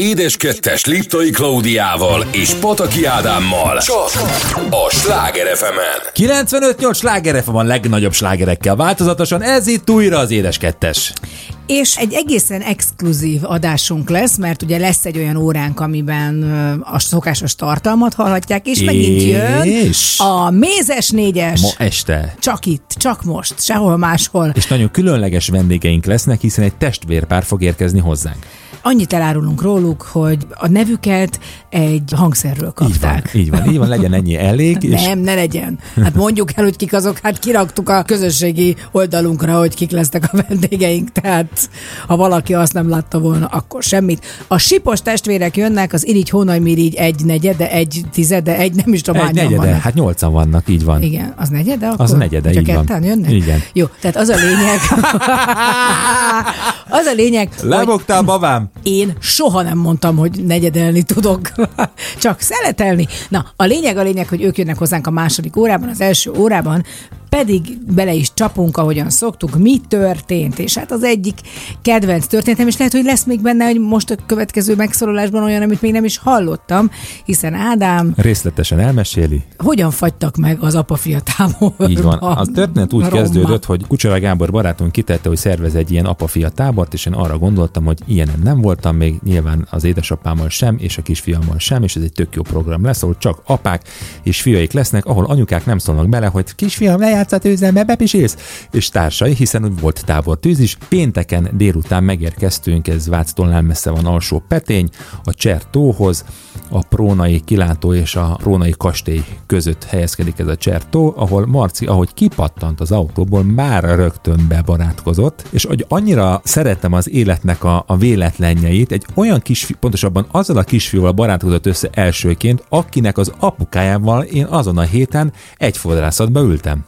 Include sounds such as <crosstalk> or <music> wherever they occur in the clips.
Édes kettes Liptai Klaudiával és Pataki Ádámmal csak a Sláger fm 95-8 Sláger FM a legnagyobb slágerekkel változatosan, ez itt újra az Édes kettes. És egy egészen exkluzív adásunk lesz, mert ugye lesz egy olyan óránk, amiben a szokásos tartalmat hallhatják, és, és... megint jön a Mézes négyes. Ma este. Csak itt, csak most, sehol máshol. És nagyon különleges vendégeink lesznek, hiszen egy testvérpár fog érkezni hozzánk. Annyit elárulunk róluk, hogy a nevüket egy hangszerről kapták. Így van, így van, így van legyen ennyi elég. És... Nem, ne legyen. Hát mondjuk el, hogy kik azok, hát kiraktuk a közösségi oldalunkra, hogy kik lesznek a vendégeink, tehát ha valaki azt nem látta volna, akkor semmit. A sipos testvérek jönnek, az irigy hónajmirigy egy negyede, egy tizede, egy nem is tudom, egy negyede, vannak. hát nyolcan vannak, így van. Igen, az negyede? Akkor az negyede, így van. jönnek? Igen. Jó, tehát az a lényeg, <laughs> <laughs> az a lényeg, Lebogtál, hogy... babám? Én soha nem mondtam, hogy negyedelni tudok, <laughs> csak szeletelni. Na, a lényeg a lényeg, hogy ők jönnek hozzánk a második órában, az első órában, pedig bele is csapunk, ahogyan szoktuk, mi történt, és hát az egyik kedvenc történetem, és lehet, hogy lesz még benne, hogy most a következő megszólalásban olyan, amit még nem is hallottam, hiszen Ádám... Részletesen elmeséli. Hogyan fagytak meg az apa-fia táborban? Így van. A történet úgy Roma. kezdődött, hogy Kucsera Gábor barátunk kitette, hogy szervez egy ilyen apa-fia tábort, és én arra gondoltam, hogy ilyenem nem voltam még, nyilván az édesapámmal sem, és a kisfiammal sem, és ez egy tök jó program lesz, ahol csak apák és fiaik lesznek, ahol anyukák nem szólnak bele, hogy kisfiam, lejár játszat üzembe, bepisélsz? És társai, hiszen úgy volt tűz is. Pénteken délután megérkeztünk, ez Váctól messze van alsó Petény, a Cser tóhoz, a Prónai kilátó és a Prónai kastély között helyezkedik ez a Cser tó, ahol Marci, ahogy kipattant az autóból, már rögtön bebarátkozott, és hogy annyira szeretem az életnek a, a véletlenjeit, egy olyan kis, pontosabban azzal a kisfiúval barátkozott össze elsőként, akinek az apukájával én azon a héten egy fodrászatba ültem.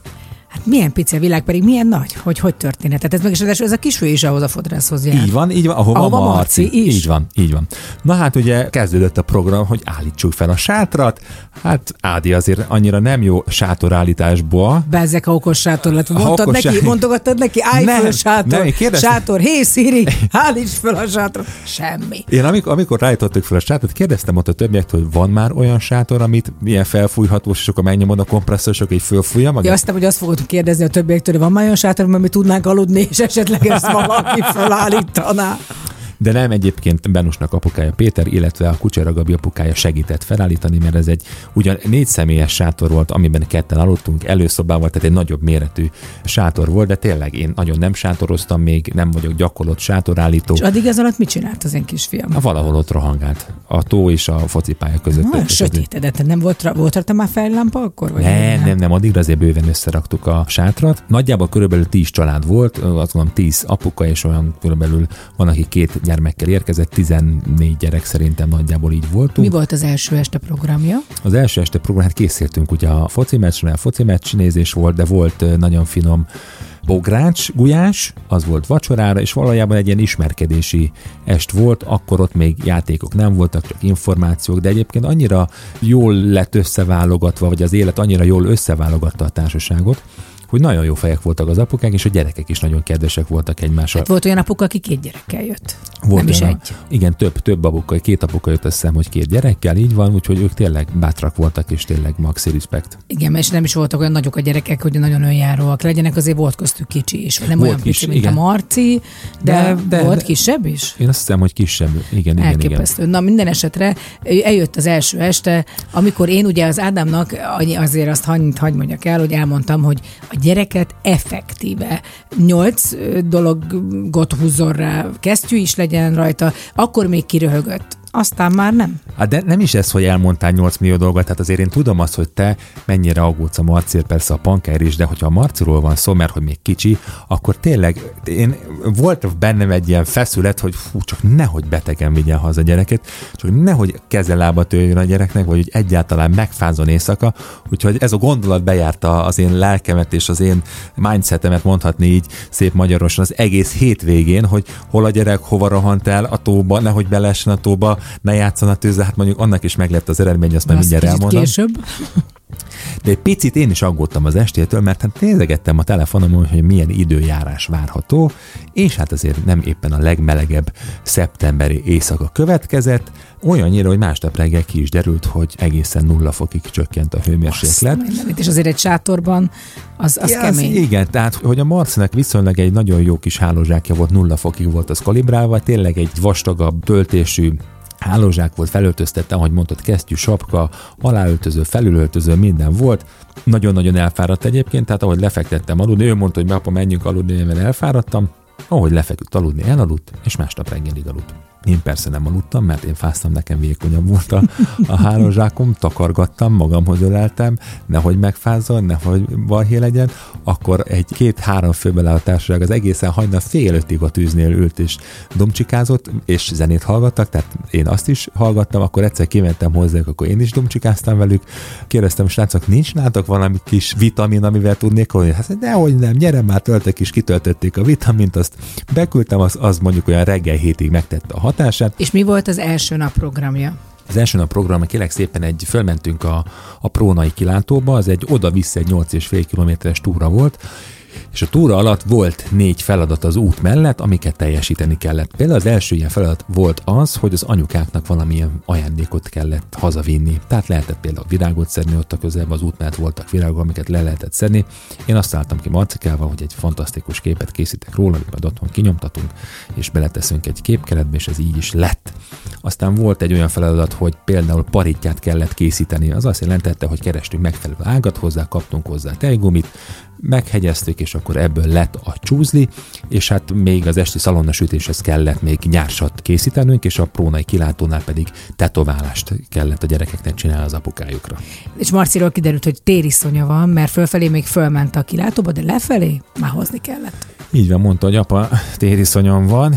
Milyen pici a világ, pedig milyen nagy, hogy hogy történhet. Tehát ez meg is ez a kisfő is ahhoz a fodrászhoz jár. Így van, így van, ahova, ahova Marci, Marci is. Így van, így van. Na hát ugye kezdődött a program, hogy állítsuk fel a sátrat. Hát Ádi azért annyira nem jó sátorállításból. Bezzek a okos sátor lett. Mondtad neki, sá... mondogattad neki, állj nem, föl sátor, nem, kérdeztem... sátor, hé Siri, <laughs> állíts fel a sátor. Semmi. Én amikor, amikor rájtottuk fel a sátrat, kérdeztem ott a többiek, hogy van már olyan sátor, amit milyen felfújhatós, és akkor megnyomod a kompresszorosok, így fölfújja magát? Ja, aztán, hogy azt fogod kérdezni a többiektől, hogy van már olyan sátor, mi tudnánk aludni, és esetleg ezt valaki felállítaná. De nem egyébként Benusnak apukája Péter, illetve a Kucsera Gabi apukája segített felállítani, mert ez egy ugyan négy személyes sátor volt, amiben ketten aludtunk, előszobával, tehát egy nagyobb méretű sátor volt, de tényleg én nagyon nem sátoroztam még, nem vagyok gyakorlott sátorállító. És addig ez alatt mit csinált az én kisfiam? A valahol ott rohangált. A tó és a focipálya között. Na, sötétedett, nem volt, volt rajta már fejlámpa akkor? Vagy nem, nem, nem, addig azért bőven összeraktuk a sátrat. Nagyjából körülbelül 10 család volt, azt mondom 10 apuka, és olyan körülbelül van, aki két gyermekkel érkezett, 14 gyerek szerintem nagyjából így voltunk. Mi volt az első este programja? Az első este program, hát készültünk ugye a foci meccsre, a foci meccs nézés volt, de volt nagyon finom bogrács, gulyás, az volt vacsorára, és valójában egy ilyen ismerkedési est volt, akkor ott még játékok nem voltak, csak információk, de egyébként annyira jól lett összeválogatva, vagy az élet annyira jól összeválogatta a társaságot, hogy nagyon jó fejek voltak az apukák, és a gyerekek is nagyon kedvesek voltak egymással. Hát volt olyan apuka, aki két gyerekkel jött. Volt nem is egy. Igen, több, több apuka, két apuka jött össze, hogy két gyerekkel, így van, úgyhogy ők tényleg bátrak voltak, és tényleg maxi respect. Igen, és nem is voltak olyan nagyok a gyerekek, hogy nagyon önjáróak legyenek, azért volt köztük kicsi is. Nem volt olyan kis, kicsi, mint igen. a Marci, de, de, de volt de, kisebb is? Én azt hiszem, hogy kisebb. Igen, igen, Elképesztő. Igen. Na minden esetre eljött az első este, amikor én ugye az Ádámnak azért azt hagyj, hagy mondjak el, hogy elmondtam, hogy a gyereket effektíve. Nyolc dologot húzzon rá, kesztyű is legyen rajta, akkor még kiröhögött aztán már nem. Hát de nem is ez, hogy elmondtál 8 millió dolgot, tehát azért én tudom azt, hogy te mennyire aggódsz a Marcér, persze a panker is, de hogyha a Marciról van szó, mert hogy még kicsi, akkor tényleg én volt bennem egy ilyen feszület, hogy fú, csak nehogy betegen vigyen haza a gyereket, csak nehogy kezelába töljön a gyereknek, vagy hogy egyáltalán megfázon éjszaka, úgyhogy ez a gondolat bejárta az én lelkemet és az én mindsetemet mondhatni így szép magyarosan az egész hétvégén, hogy hol a gyerek, hova rohant el a tóba, nehogy belessen a tóba, ne játszon a tűzzel, hát mondjuk annak is meg lett az eredmény, azt már mindjárt elmondom. Később. De egy picit én is aggódtam az estétől, mert hát nézegettem a telefonomon, hogy milyen időjárás várható, és hát azért nem éppen a legmelegebb szeptemberi éjszaka következett, olyannyira, hogy másnap reggel ki is derült, hogy egészen nulla fokig csökkent a hőmérséklet. Azt, és azért egy sátorban az, az ja, kemény. Az, igen, tehát hogy a Marcinak viszonylag egy nagyon jó kis hálózsákja volt, nulla fokig volt az kalibrálva, tényleg egy vastagabb töltésű hálózsák volt, felöltöztette, ahogy mondtad, kesztyű, sapka, aláöltöző, felülöltöző, minden volt. Nagyon-nagyon elfáradt egyébként, tehát ahogy lefektettem aludni, ő mondta, hogy apa, menjünk aludni, mert elfáradtam. Ahogy lefeküdt aludni, elaludt, és másnap reggelig aludt. Én persze nem aludtam, mert én fáztam, nekem vékonyabb volt a, a hálózsákom, takargattam, magamhoz öleltem, nehogy megfázzon, nehogy balhé legyen, akkor egy két-három főbe a társaság az egészen hajnal fél ötig a tűznél ült és domcsikázott, és zenét hallgattak, tehát én azt is hallgattam, akkor egyszer kimentem hozzájuk, akkor én is domcsikáztam velük, kérdeztem, srácok, nincs nálatok valami kis vitamin, amivel tudnék hogy Hát dehogy nem, gyere már, töltek is, kitöltötték a vitamint, azt beküldtem, az, az mondjuk olyan reggel hétig megtette a hatását. És mi volt az első nap programja? Az első nap program, kérlek szépen egy, fölmentünk a, a Prónai kilátóba, az egy oda-vissza egy 8,5 kilométeres túra volt, és a túra alatt volt négy feladat az út mellett, amiket teljesíteni kellett. Például az első ilyen feladat volt az, hogy az anyukáknak valamilyen ajándékot kellett hazavinni. Tehát lehetett például virágot szedni ott a közelben, az út mellett voltak virágok, amiket le lehetett szedni. Én azt álltam ki Marcikával, hogy egy fantasztikus képet készítek róla, amit majd otthon kinyomtatunk, és beleteszünk egy képkeretbe, és ez így is lett. Aztán volt egy olyan feladat, hogy például paritját kellett készíteni. Az azt jelentette, hogy kerestünk megfelelő ágat hozzá, kaptunk hozzá tejgumit, meghegyezték, és akkor ebből lett a csúzli, és hát még az esti szalonnasütéshez kellett még nyársat készítenünk, és a prónai kilátónál pedig tetoválást kellett a gyerekeknek csinálni az apukájukra. És Marciról kiderült, hogy tériszonya van, mert fölfelé még fölment a kilátóba, de lefelé már hozni kellett. Így van, mondta, hogy apa tériszonyom van,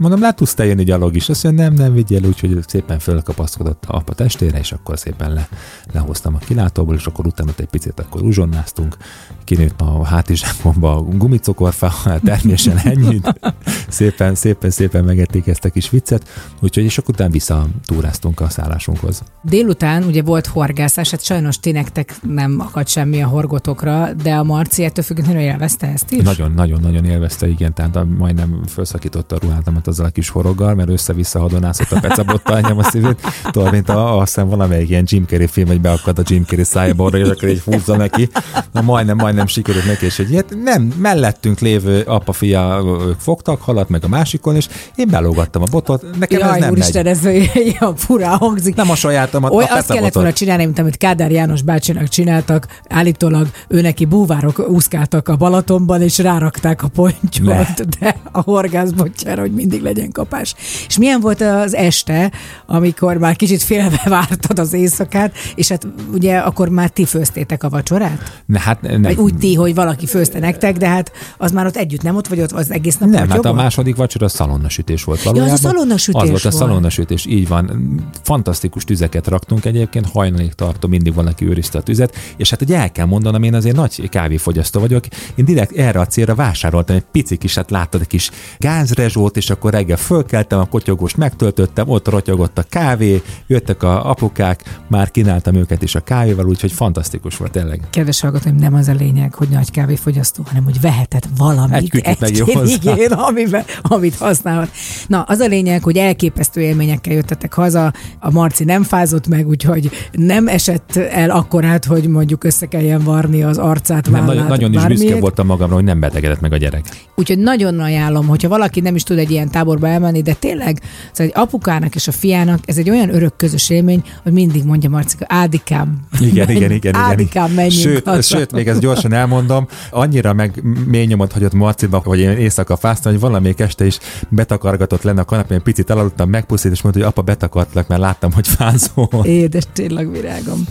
Mondom, le tudsz te jönni gyalog is. Azt mondja, nem, nem vigyél, úgyhogy szépen fölkapaszkodott a apa testére, és akkor szépen le, lehoztam a kilátóból, és akkor utána egy picit akkor uzsonnáztunk, kinőtt a hátizsákomba a gumicokorfa, <laughs> termésen ennyit. szépen, szépen, szépen megették ezt a kis viccet, úgyhogy és akkor utána visszatúráztunk a szállásunkhoz. Délután ugye volt horgászás, hát sajnos ti nektek nem akadt semmi a horgotokra, de a Marci ettől függetlenül élvezte ezt is? Nagyon, nagyon, nagyon élvezte, igen, tehát majdnem felszakította a ruhátomat azzal a kis horoggal, mert össze-vissza hadonászott a pecabottal nyom a szívét. Tudod, mint a, azt hiszem valamelyik ilyen Jim Carrey film, hogy beakad a Jim Carrey szájába, arra, és akkor egy húzza neki. Na, majdnem, majdnem sikerült neki, és egy ilyet. Nem, mellettünk lévő apa-fia fogtak halat, meg a másikon, és én belógattam a botot. Nekem Jaj, ez nem úristen, megy. ez a <laughs> furá hangzik. Nem a sajátomat, Oly, a azt kellett volna csinálni, mint amit Kádár János bácsinak csináltak. Állítólag ő neki búvárok úszkáltak a Balatonban, és rárakták a pontyot, de a horgászbotjára, hogy mindig mindig legyen kapás. És milyen volt az este, amikor már kicsit félve <laughs> vártad az éjszakát, és hát ugye akkor már ti főztétek a vacsorát? Ne, hát. Vagy úgy ti, hogy valaki főzte nektek, de hát az már ott együtt nem ott vagy ott az egész nap Nem, hát a második vacsora szalonnasütés volt valójában. Ja, az a szalonnasütés Az volt a szalonnasütés, így van. Fantasztikus tüzeket raktunk egyébként, hajnalig tartó, mindig valaki őrizte a tüzet, és hát ugye el kell mondanom, én azért nagy kávéfogyasztó vagyok, én direkt erre a célra vásároltam egy pici kis, hát láttad egy kis gázrezsót, és akkor reggel fölkeltem, a kotyogost megtöltöttem, ott rotyogott a kávé, jöttek a apukák, már kínáltam őket is a kávéval, úgyhogy fantasztikus volt tényleg. Kedves hallgatóim, nem az a lényeg, hogy nagy kávéfogyasztó, hanem hogy vehetett valamit, egy, egy igén, amiben, amit használhat. Na, az a lényeg, hogy elképesztő élményekkel jöttetek haza, a Marci nem fázott meg, úgyhogy nem esett el akkorát, hogy mondjuk össze kelljen varni az arcát, vállát, nem, Nagyon, nagyon is büszke voltam magamra, hogy nem betegedett meg a gyerek. Úgyhogy nagyon ajánlom, hogyha valaki nem is tud egy ilyen táborba elmenni, de tényleg szóval egy apukának és a fiának ez egy olyan örök közös élmény, hogy mindig mondja Marcika, Ádikám. Igen, menj, igen, igen. Ádikám, menjünk sőt, haza. sőt, még ezt gyorsan elmondom, annyira meg mély nyomot hagyott Marciba, hogy én éjszaka fáztam, hogy valamelyik este is betakargatott lenne a kanapén, picit elaludtam, megpusztít, és mondta, hogy apa betakartlak, mert láttam, hogy fázol. Édes virágom.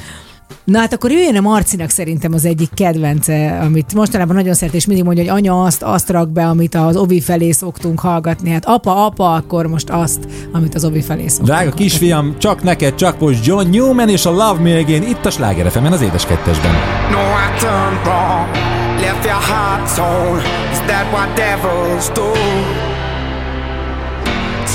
Na hát akkor jöjjön a Marcinak szerintem az egyik kedvence, amit mostanában nagyon szeret, és mindig mondja, hogy anya azt, azt rak be, amit az Ovi felé szoktunk hallgatni. Hát apa, apa, akkor most azt, amit az Ovi felé szoktunk Drága hallgatni. kisfiam, csak neked, csak most John Newman és a Love Me Again itt a Sláger fm az édes kettesben. No, I turned wrong, left your heart torn, is that what devils do?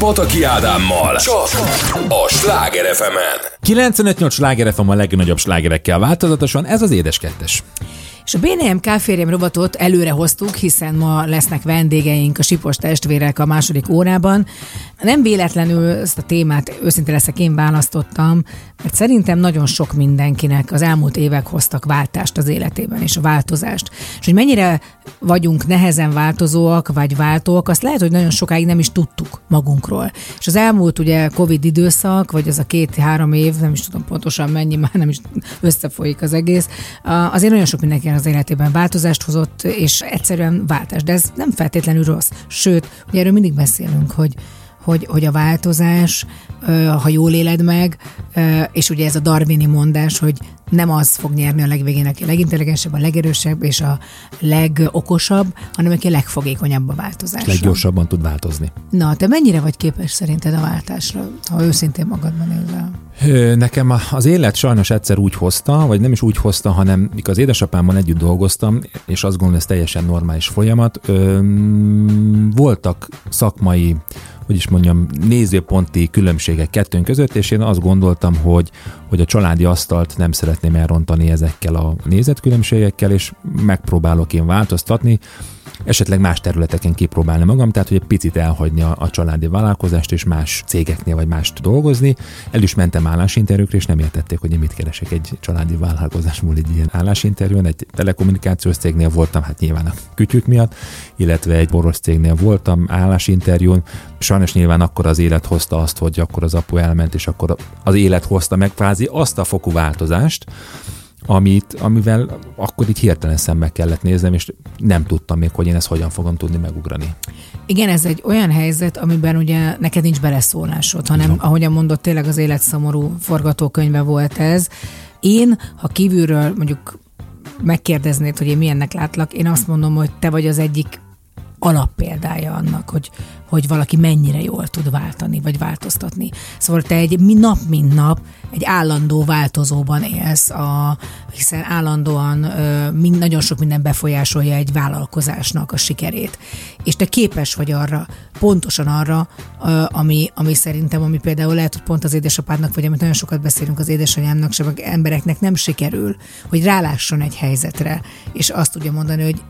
Pataki Ádámmal csak a Sláger fm 95-8 Sláger FM a legnagyobb slágerekkel változatosan, ez az Édes Kettes. És a BNM káférjem robotot előre hoztuk, hiszen ma lesznek vendégeink a Sipos testvérek a második órában. Nem véletlenül ezt a témát őszinte leszek én választottam, mert szerintem nagyon sok mindenkinek az elmúlt évek hoztak váltást az életében, és a változást. És hogy mennyire vagyunk nehezen változóak, vagy váltóak, azt lehet, hogy nagyon sokáig nem is tudtuk magunkról. És az elmúlt ugye Covid időszak, vagy az a két-három év, nem is tudom pontosan mennyi, már nem is összefolyik az egész, azért nagyon sok mindenki az életében változást hozott, és egyszerűen váltás. De ez nem feltétlenül rossz. Sőt, ugye erről mindig beszélünk, hogy hogy, hogy a változás, ha jól éled meg, és ugye ez a darwini mondás, hogy nem az fog nyerni a legvégén, aki a legintelligensebb, a legerősebb és a legokosabb, hanem aki a legfogékonyabb a változásra. Leggyorsabban tud változni. Na, te mennyire vagy képes szerinted a váltásra, ha őszintén magadban nézel? Nekem az élet sajnos egyszer úgy hozta, vagy nem is úgy hozta, hanem mikor az édesapámmal együtt dolgoztam, és azt gondolom, ez teljesen normális folyamat, voltak szakmai hogy is mondjam, nézőponti különbségek kettőnk között, és én azt gondoltam, hogy, hogy a családi asztalt nem szeretném elrontani ezekkel a nézetkülönbségekkel, és megpróbálok én változtatni esetleg más területeken kipróbálni magam, tehát hogy egy picit elhagyni a, a családi vállalkozást és más cégeknél vagy mást dolgozni. El is mentem állásinterjúkra, és nem értették, hogy én mit keresek egy családi vállalkozásból egy ilyen állásinterjún. Egy telekommunikációs cégnél voltam, hát nyilván a kütyük miatt, illetve egy boros cégnél voltam állásinterjún. Sajnos nyilván akkor az élet hozta azt, hogy akkor az apu elment, és akkor az élet hozta meg kvázi azt a fokú változást, amit, amivel akkor így hirtelen szembe kellett néznem, és nem tudtam még, hogy én ezt hogyan fogom tudni megugrani. Igen, ez egy olyan helyzet, amiben ugye neked nincs beleszólásod, hanem, ahogyan mondott, tényleg az életszomorú forgatókönyve volt ez. Én, ha kívülről mondjuk megkérdeznéd, hogy én milyennek látlak, én azt mondom, hogy te vagy az egyik alappéldája annak, hogy, hogy valaki mennyire jól tud váltani, vagy változtatni. Szóval te egy nap, mint nap egy állandó változóban élsz, a, hiszen állandóan ö, mind, nagyon sok minden befolyásolja egy vállalkozásnak a sikerét. És te képes vagy arra, pontosan arra, ö, ami, ami szerintem, ami például lehet, hogy pont az édesapádnak, vagy amit nagyon sokat beszélünk az édesanyámnak, sem embereknek nem sikerül, hogy rálásson egy helyzetre, és azt tudja mondani, hogy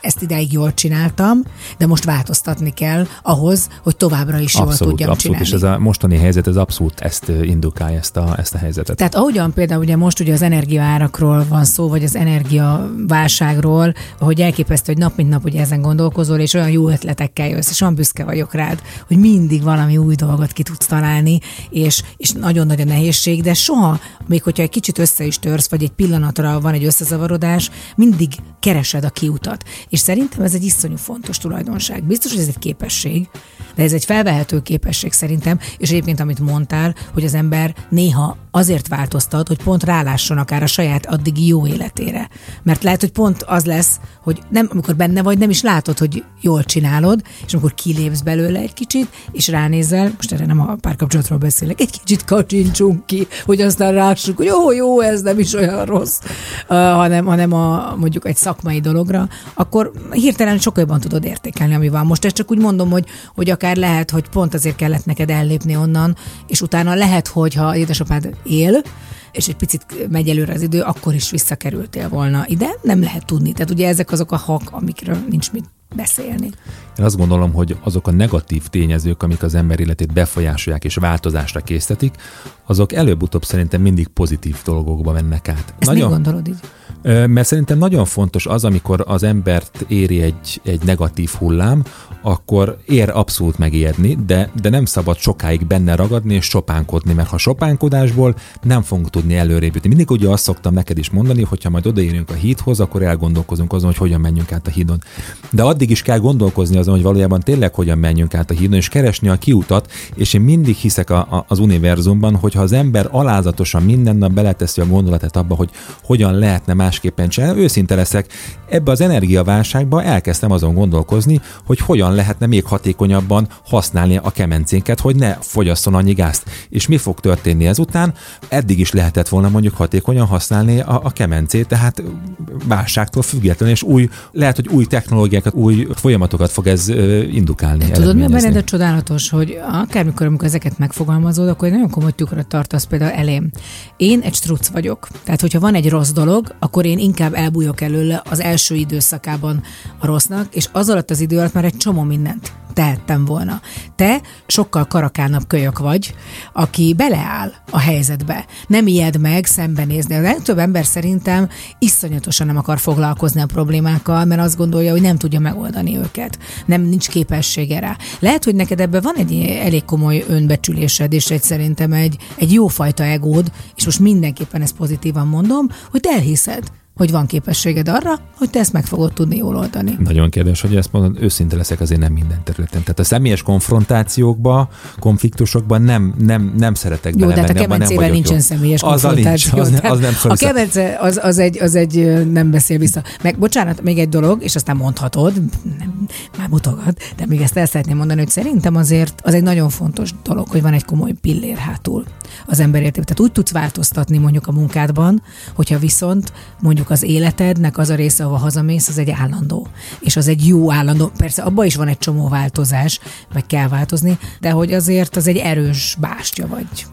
ezt idáig jól csináltam, de most változtatni kell ahhoz, hogy továbbra is abszolút, jól tudjam abszolút, csinálni. és ez a mostani helyzet, ez abszolút ezt indukálja, ezt a, ezt a helyzetet. Tehát ahogyan például ugye most ugye az energiaárakról van szó, vagy az energiaválságról, hogy elképesztő, hogy nap mint nap ugye ezen gondolkozol, és olyan jó ötletekkel jössz, és olyan büszke vagyok rád, hogy mindig valami új dolgot ki tudsz találni, és, és nagyon nagy a nehézség, de soha, még hogyha egy kicsit össze is törsz, vagy egy pillanatra van egy összezavarodás, mindig keresed a kiutat. És szerintem ez egy iszonyú fontos tulajdonság. Biztos, hogy ez egy képesség, de ez egy felvehető képesség szerintem, és egyébként amit mondtál, hogy az ember néha azért változtat, hogy pont rálásson akár a saját addigi jó életére. Mert lehet, hogy pont az lesz, hogy nem, amikor benne vagy, nem is látod, hogy jól csinálod, és amikor kilépsz belőle egy kicsit, és ránézel, most erre nem a párkapcsolatról beszélek, egy kicsit kacsincsunk ki, hogy aztán rássuk, hogy jó, jó, ez nem is olyan rossz, uh, hanem, hanem a, mondjuk egy szakmai dologra, akkor hirtelen sokkal jobban tudod értékelni, ami van. Most ezt csak úgy mondom, hogy, hogy akár lehet, hogy pont azért kellett neked ellépni onnan, és utána lehet, hogy ha édesapád él, és egy picit megy előre az idő, akkor is visszakerültél volna ide. Nem lehet tudni. Tehát ugye ezek azok a hak, amikről nincs mit beszélni. Én azt gondolom, hogy azok a negatív tényezők, amik az ember életét befolyásolják és változásra késztetik, azok előbb-utóbb szerintem mindig pozitív dolgokba mennek át. Ezt Nagyon... gondolod így? Mert szerintem nagyon fontos az, amikor az embert éri egy, egy negatív hullám, akkor ér abszolút megijedni, de, de nem szabad sokáig benne ragadni és sopánkodni, mert ha sopánkodásból nem fogunk tudni előrébb jutni. Mindig ugye azt szoktam neked is mondani, hogy ha majd odaérünk a hídhoz, akkor elgondolkozunk azon, hogy hogyan menjünk át a hídon. De addig is kell gondolkozni azon, hogy valójában tényleg hogyan menjünk át a hídon, és keresni a kiutat, és én mindig hiszek a, a, az univerzumban, hogy ha az ember alázatosan minden nap beleteszi a gondolatot abba, hogy hogyan lehetne másképpen csinálni, őszinte leszek, ebbe az energiaválságba elkezdtem azon gondolkozni, hogy hogyan lehetne még hatékonyabban használni a kemencénket, hogy ne fogyasszon annyi gázt. És mi fog történni ezután? Eddig is lehetett volna mondjuk hatékonyan használni a, a kemencét, tehát válságtól függetlenül, és új, lehet, hogy új technológiákat, új folyamatokat fog ez indukálni. Tudod, mi benned a csodálatos, hogy akármikor, amikor ezeket megfogalmazod, akkor nagyon komoly tükröt tartasz például elém. Én egy struc vagyok. Tehát, hogyha van egy rossz dolog, akkor én inkább elbújok előle az első időszakában a rossznak, és az alatt az idő alatt már egy csomó mindent tehettem volna. Te sokkal karakánabb kölyök vagy, aki beleáll a helyzetbe. Nem ijed meg szembenézni. A legtöbb ember szerintem iszonyatosan nem akar foglalkozni a problémákkal, mert azt gondolja, hogy nem tudja megoldani őket. Nem nincs képessége rá. Lehet, hogy neked ebben van egy elég komoly önbecsülésed, és egy szerintem egy, egy jófajta egód, és most mindenképpen ezt pozitívan mondom, hogy elhiszed, hogy van képességed arra, hogy te ezt meg fogod tudni jól oldani. Nagyon kérdés, hogy ezt mondod, őszinte leszek azért nem minden területen. Tehát a személyes konfrontációkba, konfliktusokban nem, nem, nem szeretek Jó, de hát a kemencével nincsen jó. személyes az konfrontáció. Nincs, az, az nem a kemence az, az, egy, az egy nem beszél vissza. Meg bocsánat, még egy dolog, és aztán mondhatod, nem, már mutogat, de még ezt el szeretném mondani, hogy szerintem azért az egy nagyon fontos dolog, hogy van egy komoly pillér hátul az ember értében. Tehát úgy tudsz változtatni mondjuk a munkádban, hogyha viszont mondjuk mondjuk az életednek az a része, ahol hazamész, az egy állandó. És az egy jó állandó. Persze abban is van egy csomó változás, meg kell változni, de hogy azért az egy erős bástya vagy.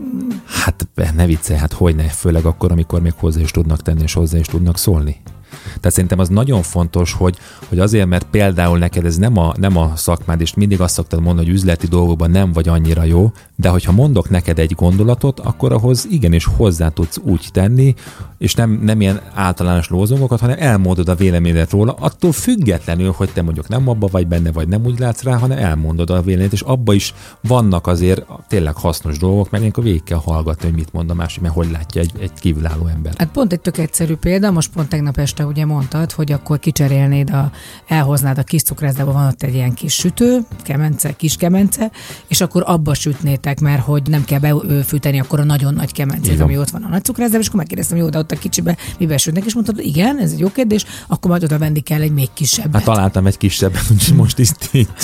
Hát ne viccelj, hát hogy ne, főleg akkor, amikor még hozzá is tudnak tenni, és hozzá is tudnak szólni. Tehát szerintem az nagyon fontos, hogy, hogy azért, mert például neked ez nem a, nem a szakmád, és mindig azt szoktad mondani, hogy üzleti dolgokban nem vagy annyira jó, de hogyha mondok neked egy gondolatot, akkor ahhoz igenis hozzá tudsz úgy tenni, és nem, nem ilyen általános lózungokat, hanem elmondod a véleményedet róla, attól függetlenül, hogy te mondjuk nem abba vagy benne, vagy nem úgy látsz rá, hanem elmondod a véleményet, és abba is vannak azért tényleg hasznos dolgok, mert ilyenkor végig kell hallgatni, hogy mit mond a másik, mert hogy látja egy, egy kívülálló ember. Hát pont egy tök egyszerű példa, most pont tegnap este ugye mondtad, hogy akkor kicserélnéd, a, elhoznád a kis cukrászdába, van ott egy ilyen kis sütő, kemence, kis kemence, és akkor abba sütnétek, mert hogy nem kell befűteni akkor a nagyon nagy kemencét, ami ott van a nagy cukrászdába, és akkor megkérdeztem, jó, de ott a kicsibe mi besütnek, és mondtad, igen, ez egy jó kérdés, akkor majd oda venni kell egy még kisebbet. Hát találtam egy kisebbet, úgyhogy most is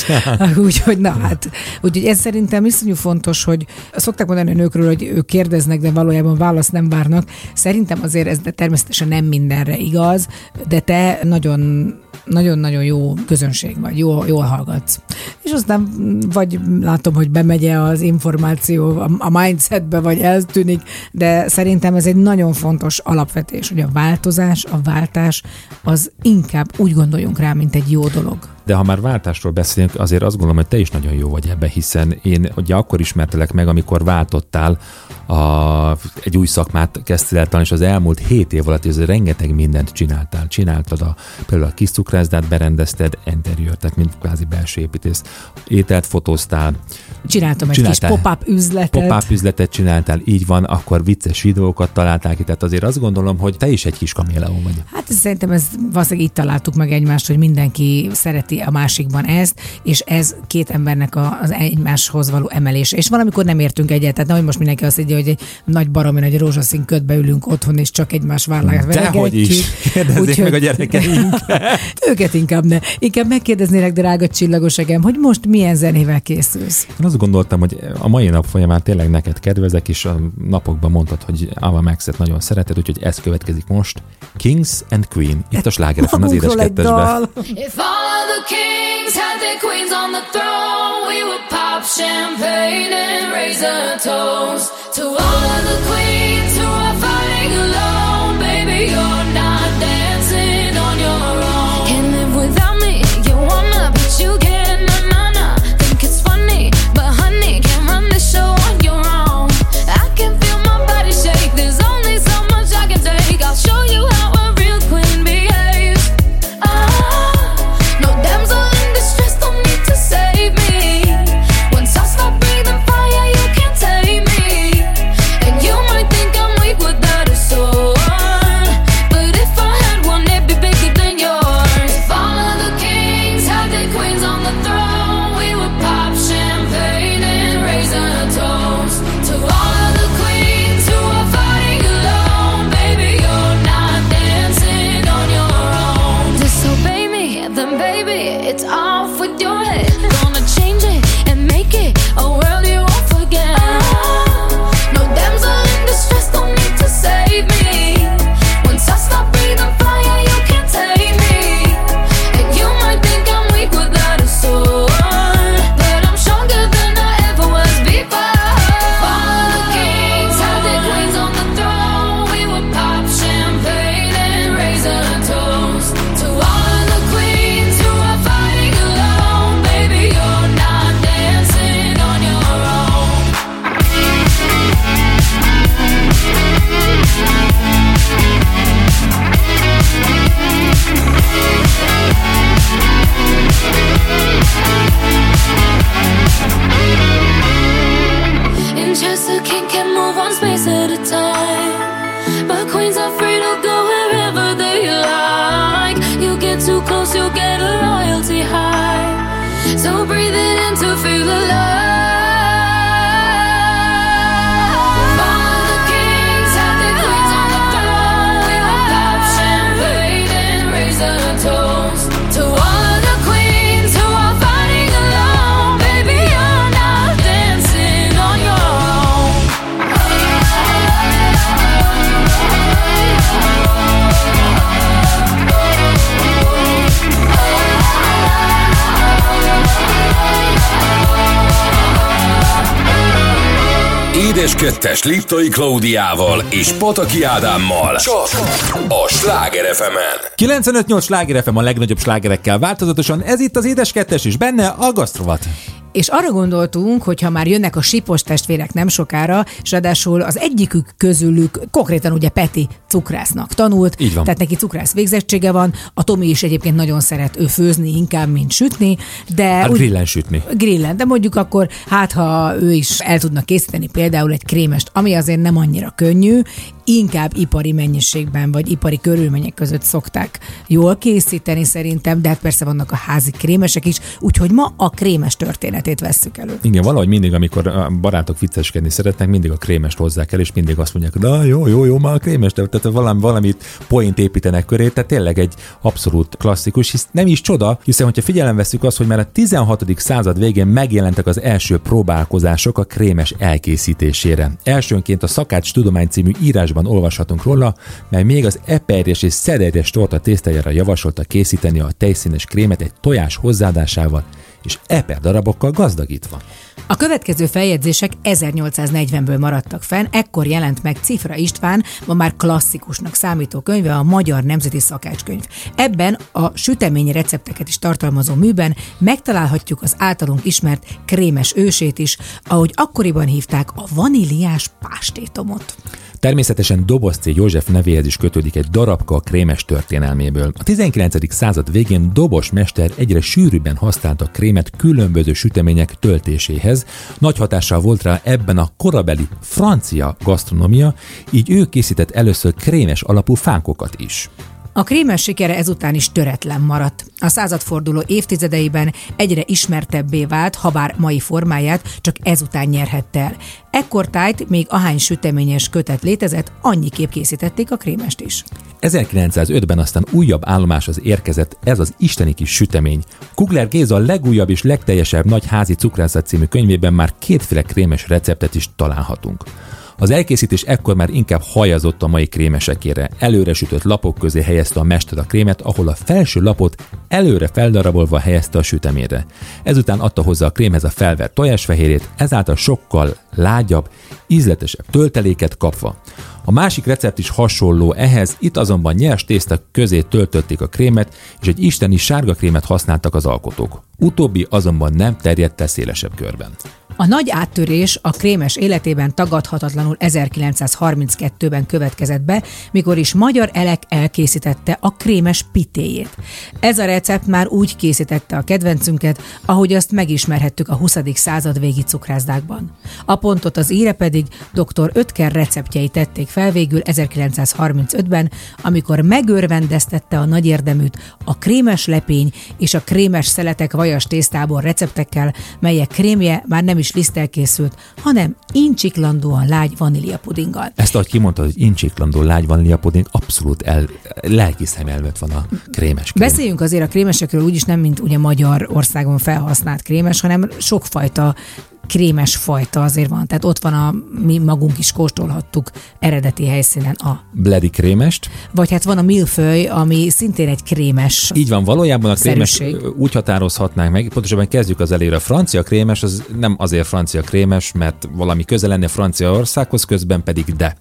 <laughs> Úgyhogy na hát, úgyhogy ez szerintem iszonyú fontos, hogy szokták mondani a nőkről, hogy ők kérdeznek, de valójában választ nem várnak. Szerintem azért ez de természetesen nem mindenre igaz, de te nagyon nagyon-nagyon jó közönség vagy, jó, jól hallgatsz. És aztán vagy látom, hogy bemegy az információ a mindsetbe, vagy eltűnik, de szerintem ez egy nagyon fontos alapvetés, hogy a változás, a váltás az inkább úgy gondoljunk rá, mint egy jó dolog. De ha már váltásról beszélünk, azért azt gondolom, hogy te is nagyon jó vagy ebbe, hiszen én ugye akkor ismertelek meg, amikor váltottál, a, egy új szakmát kezdtél el talán, és az elmúlt hét év alatt ez rengeteg mindent csináltál. Csináltad a, például a kis cukrászdát, berendezted, interior, tehát mint kvázi belső építész. Ételt fotóztál. Csináltam egy kis pop-up üzletet. Pop-up üzletet csináltál, így van, akkor vicces videókat találtál ki. Tehát azért azt gondolom, hogy te is egy kis kaméleon vagy. Hát szerintem ez valószínűleg itt találtuk meg egymást, hogy mindenki szereti a másikban ezt, és ez két embernek az egymáshoz való emelése. És valamikor nem értünk egyet, tehát nehogy most mindenki azt mondja, hogy egy nagy baromi nagy rózsaszín ködbe ülünk otthon, és csak egymás vállát Dehogy is. Kérdezzék Úgyhogy... meg a gyerekeink. <laughs> őket inkább ne. Inkább megkérdeznélek, drága csillagos egem, hogy most milyen zenével készülsz? Én azt gondoltam, hogy a mai nap folyamán tényleg neked kedvezek, és a napokban mondtad, hogy Ava Max-et nagyon szereted, úgyhogy ez következik most. Kings and Queen. Itt a sláger az édes kettesben. If all the kings had their queens on the throne, we would pop champagne and raise a toast to all of the queens 20-es Liptai Klaudiával és Pataki Ádámmal. Csak a Sláger fm 95-8 Sláger FM a legnagyobb slágerekkel változatosan, ez itt az édes kettes és benne a gasztrovat. És arra gondoltunk, hogy ha már jönnek a sipos testvérek nem sokára, és ráadásul az egyikük közülük, konkrétan ugye Peti cukrásznak tanult, Így van. tehát neki cukrász végzettsége van, a Tomi is egyébként nagyon szeret ő főzni inkább, mint sütni, de Hát grillen sütni. grillen, de mondjuk akkor hát, ha ő is el tudna készíteni például egy krémest, ami azért nem annyira könnyű, inkább ipari mennyiségben vagy ipari körülmények között szokták jól készíteni szerintem, de hát persze vannak a házi krémesek is, úgyhogy ma a krémes történetét vesszük elő. Igen, valahogy mindig, amikor a barátok vicceskedni szeretnek, mindig a krémest hozzák el, és mindig azt mondják, hogy jó, jó, jó, már a krémest, tehát valami, valamit point építenek köré, tehát tényleg egy abszolút klasszikus, hisz nem is csoda, hiszen hogyha figyelem veszük azt, hogy már a 16. század végén megjelentek az első próbálkozások a krémes elkészítésére. Elsőnként a Szakács Tudomány című írásban olvashatunk róla, mely még az eperjes és szederjes torta tésztájára javasolta készíteni a tejszínes krémet egy tojás hozzádásával és eper darabokkal gazdagítva. A következő feljegyzések 1840-ből maradtak fenn, ekkor jelent meg Cifra István, ma már klasszikusnak számító könyve, a Magyar Nemzeti Szakácskönyv. Ebben a süteményi recepteket is tartalmazó műben megtalálhatjuk az általunk ismert krémes ősét is, ahogy akkoriban hívták a vaníliás pástétomot. Természetesen Dobozcé József nevéhez is kötődik egy darabka a krémes történelméből. A 19. század végén Dobos mester egyre sűrűbben használta a krémet különböző sütemények töltéséhez. Nagy hatással volt rá ebben a korabeli francia gasztronómia, így ő készített először krémes alapú fánkokat is. A krémes sikere ezután is töretlen maradt. A századforduló évtizedeiben egyre ismertebbé vált, ha bár mai formáját csak ezután nyerhette el. Ekkor tájt még ahány süteményes kötet létezett, annyiképp készítették a krémest is. 1905-ben aztán újabb állomáshoz érkezett ez az isteni kis sütemény. Kugler Géza a legújabb és legteljesebb nagy házi cukrászat című könyvében már kétféle krémes receptet is találhatunk. Az elkészítés ekkor már inkább hajazott a mai krémesekére. Előre sütött lapok közé helyezte a mester a krémet, ahol a felső lapot előre feldarabolva helyezte a sütemére. Ezután adta hozzá a krémhez a felvert tojásfehérjét, ezáltal sokkal lágyabb, ízletesebb tölteléket kapva. A másik recept is hasonló ehhez, itt azonban nyers tészta közé töltötték a krémet, és egy isteni sárga krémet használtak az alkotók. Utóbbi azonban nem terjedt el szélesebb körben. A nagy áttörés a krémes életében tagadhatatlanul 1932-ben következett be, mikor is Magyar Elek elkészítette a krémes pitéjét. Ez a recept már úgy készítette a kedvencünket, ahogy azt megismerhettük a 20. század végi cukrászdákban. A pontot az íre pedig dr. Ötker receptjei tették fel végül 1935-ben, amikor megörvendeztette a nagy érdeműt a krémes lepény és a krémes szeletek vajas tésztából receptekkel, melyek krémje már nem is liszttel készült, hanem incsiklandóan lágy vaníliapudinggal. Ezt, ahogy kimondta, hogy incsiklandó lágy vaníliapuding, abszolút el, lelki szemelmet van a krémes krém. Beszéljünk azért a krémesekről úgyis nem, mint ugye Magyarországon felhasznált krémes, hanem sokfajta krémes fajta azért van. Tehát ott van a, mi magunk is kóstolhattuk eredeti helyszínen a Bledi krémest. vagy hát van a milföly, ami szintén egy krémes. Így van, valójában a krémes Szerűség. úgy határozhatnánk meg, pontosabban kezdjük az elére. A francia krémes az nem azért francia krémes, mert valami köze lenne Franciaországhoz, közben pedig de.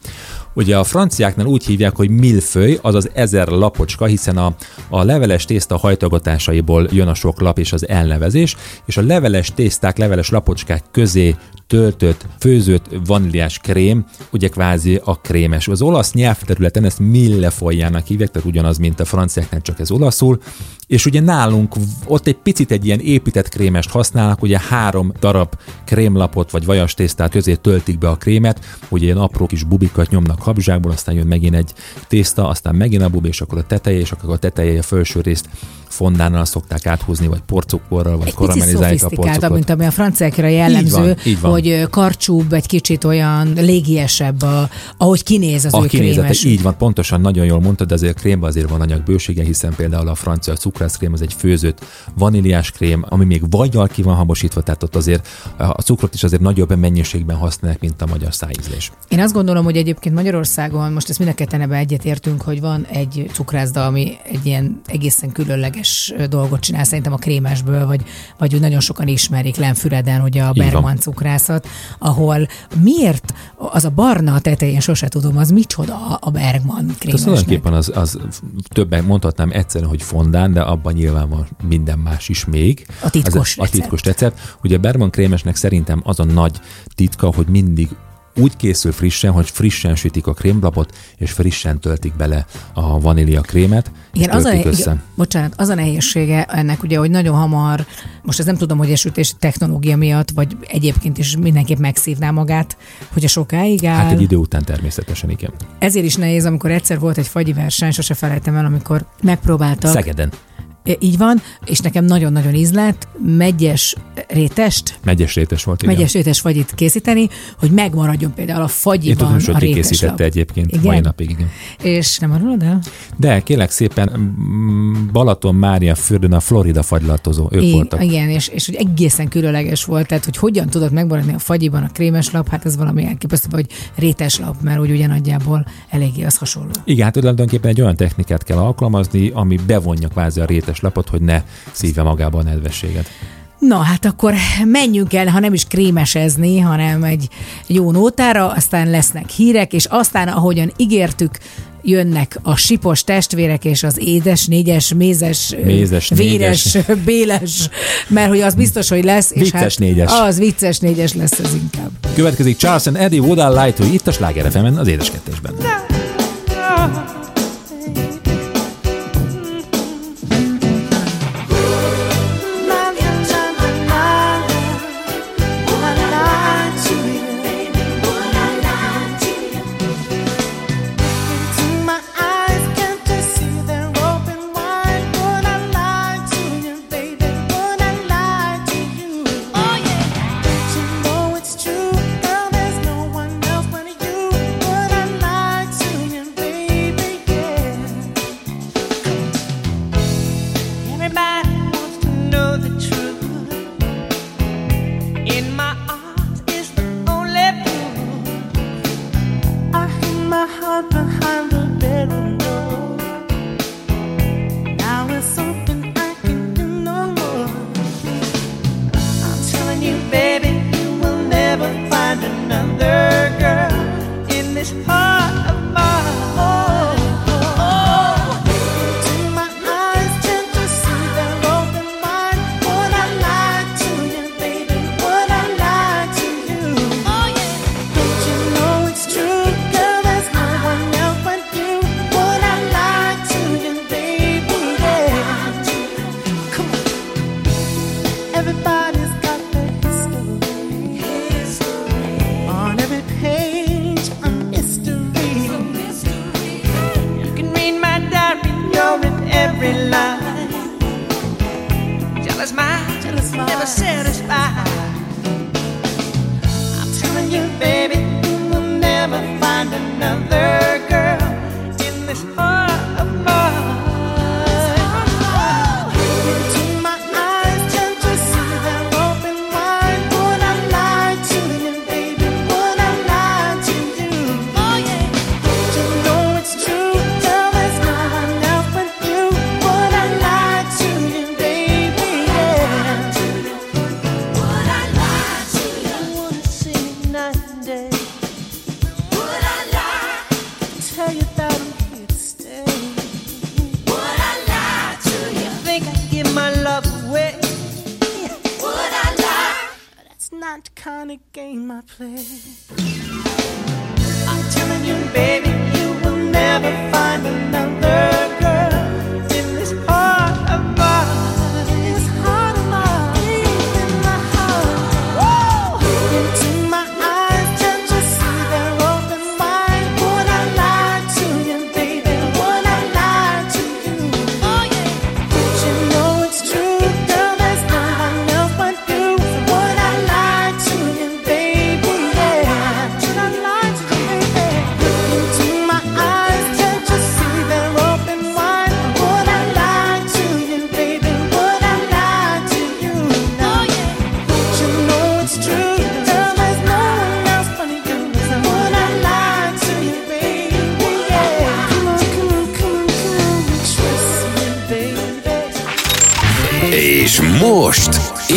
Ugye a franciáknál úgy hívják, hogy milföly, azaz ezer lapocska, hiszen a, a leveles tészta hajtogatásaiból jön a sok lap és az elnevezés, és a leveles tészták, leveles lapocskák közé töltött, főzött vaníliás krém, ugye kvázi a krémes. Az olasz nyelvterületen ezt millefolyának hívják, tehát ugyanaz, mint a franciáknál, csak ez olaszul, és ugye nálunk ott egy picit egy ilyen épített krémest használnak, ugye három darab krémlapot vagy vajas tésztát közé töltik be a krémet, ugye ilyen apró kis bubikat nyomnak habzsákból, aztán jön megint egy tészta, aztán megint a bubi, és akkor a teteje, és akkor a teteje a felső részt fondánál szokták áthúzni, vagy porcukorral, vagy Egy karamellizálják a porcukot. mint ami a franciákra jellemző, Így van, így van. hogy karcsúbb, egy kicsit olyan légiesebb, a, ahogy kinéz az A ő kinézete, krémes. így van, pontosan nagyon jól mondtad, de azért a krémben azért van anyagbősége, hiszen például a francia cukrászkrém az egy főzött vaníliás krém, ami még vagyal ki van habosítva, tehát ott azért a cukrot is azért nagyobb mennyiségben használják, mint a magyar szájízlés. Én azt gondolom, hogy egyébként Magyarországon, most ezt mind a ketten ebbe egyetértünk, hogy van egy cukrászda, ami egy ilyen egészen különleges dolgot csinál, szerintem a krémesből, vagy, vagy úgy nagyon sokan ismerik Lenfüreden, ugye a. Bergman cukrászat, ahol miért az a barna a tetején sose tudom, az micsoda a Bergman Ez krémesnek. tulajdonképpen az, az többen mondhatnám egyszerűen, hogy fondán, de abban nyilván van minden más is még. A titkos Ez a titkos recept. Ugye a Bergman krémesnek szerintem az a nagy titka, hogy mindig úgy készül frissen, hogy frissen sütik a krémlapot, és frissen töltik bele a vanília krémet, Igen, az a, össze. igen, bocsánat, az a nehézsége ennek ugye, hogy nagyon hamar, most ez nem tudom, hogy a sütés technológia miatt, vagy egyébként is mindenképp megszívná magát, hogy a sokáig áll. Hát egy idő után természetesen, igen. Ezért is nehéz, amikor egyszer volt egy fagyi verseny, sose felejtem el, amikor megpróbáltak. Szegeden. Így van, és nekem nagyon-nagyon ízlett, megyes rétest, Megyes rétes volt, igen. megyes rétes fagyit készíteni, hogy megmaradjon például a Én fagyiban tudom, hogy a készítette egyébként Igen? mai napig, igen. És nem arról, de? De kérlek szépen, Balaton Mária Fürdőn a Florida fagylatozó, ők I- voltak. Igen, és, és hogy egészen különleges volt, tehát hogy hogyan tudod megmaradni a fagyiban a krémes lap, hát ez valami elképesztő, vagy rétes lap, mert úgy ugye nagyjából eléggé az hasonló. Igen, hát tulajdonképpen egy olyan technikát kell alkalmazni, ami bevonja kvázi a rétes lapot, hogy ne szívja magába a nedvességet. Na hát akkor menjünk el, ha nem is krémesezni, hanem egy jó nótára, aztán lesznek hírek, és aztán, ahogyan ígértük, jönnek a sipos testvérek és az édes, négyes, mézes, Mézes, véres, béles, mert hogy az biztos, hogy lesz. És Vicces hát négyes. Az vicces négyes lesz az inkább. Következik Charles and Eddie Would I Lie to itt a Sláger az édeskettesben. Everybody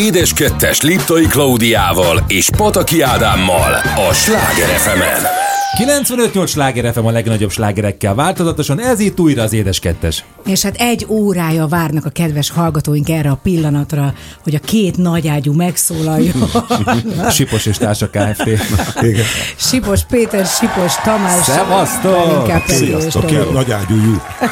Édes Kettes Liptai Klaudiával és Pataki Ádámmal a Sláger fm 95-8 sláger FM a legnagyobb slágerekkel változatosan, ez itt újra az édes kettes. És hát egy órája várnak a kedves hallgatóink erre a pillanatra, hogy a két nagyágyú megszólaljon. <laughs> Sipos és Társa Kft. <laughs> Sipos Péter, Sipos Tamás. Szevasztok! Sziasztok, két nagy ágyújú. <laughs>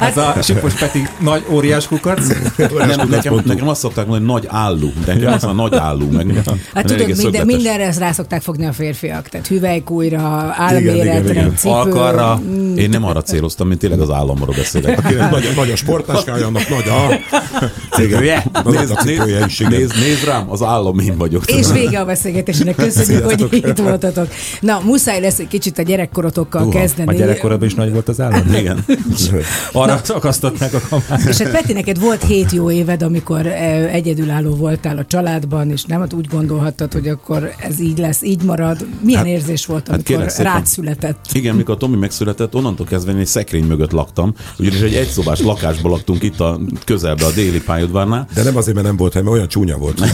Ez a Sipos Peti nagy óriás kukac. Nem, nekem, nekem azt szokták mondani, hogy nagy álló. De nekem az a nagy álló. Meg, Hát tudod, minden, mindenre ezt rá szokták fogni a férfiak. Tehát hüvelykújra, igen, álméretre, igen. cipő. Alkarra. Én nem arra céloztam, mint tényleg az államról beszélek. Akinek nagy, <laughs> nagy a sportáskája, annak nagy a... Igen, cipője is, igen. nézd, nézd rám, az állam én vagyok. És vége a beszélgetésnek. Köszönjük, hogy itt voltatok. Na, muszáj lesz egy kicsit a gyerekkorotokkal Uha, kezdeni. A gyerekkorában is nagy volt az állam. Igen. <laughs> Arra akasztották a kamát. És hát Peti, neked volt hét jó éved, amikor eh, egyedülálló voltál a családban, és nem hát úgy gondolhattad, hogy akkor ez így lesz, így marad. Milyen érzés volt, hát amikor szépen. rád született? Igen, mikor Tomi megszületett, onnantól kezdve én egy szekrény mögött laktam, ugyanis egy egyszobás lakásban laktunk itt a közelbe a déli pályaudvarnál. De nem azért, mert nem volt hely, mert olyan csúnya volt. <laughs>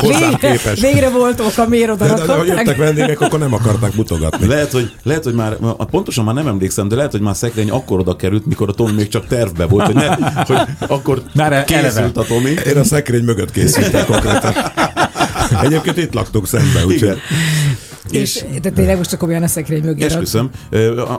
Hozzám Végre, volt oka, miért oda De, de, de, ha jöttek vendégek, akkor nem akarták mutogatni. Lehet, hogy, lehet, hogy már, pontosan már nem emlékszem, de lehet, hogy már szekrény akkor oda került, mikor a Tomi még csak tervbe volt, hogy, ne, hogy akkor Már e- készült eleve. a Tomi. Én a szekrény mögött készültem konkrétan. <laughs> Egyébként itt laktunk szembe, úgyhogy Igen. És, de tényleg most akkor olyan a szekrény mögé. Esküszöm,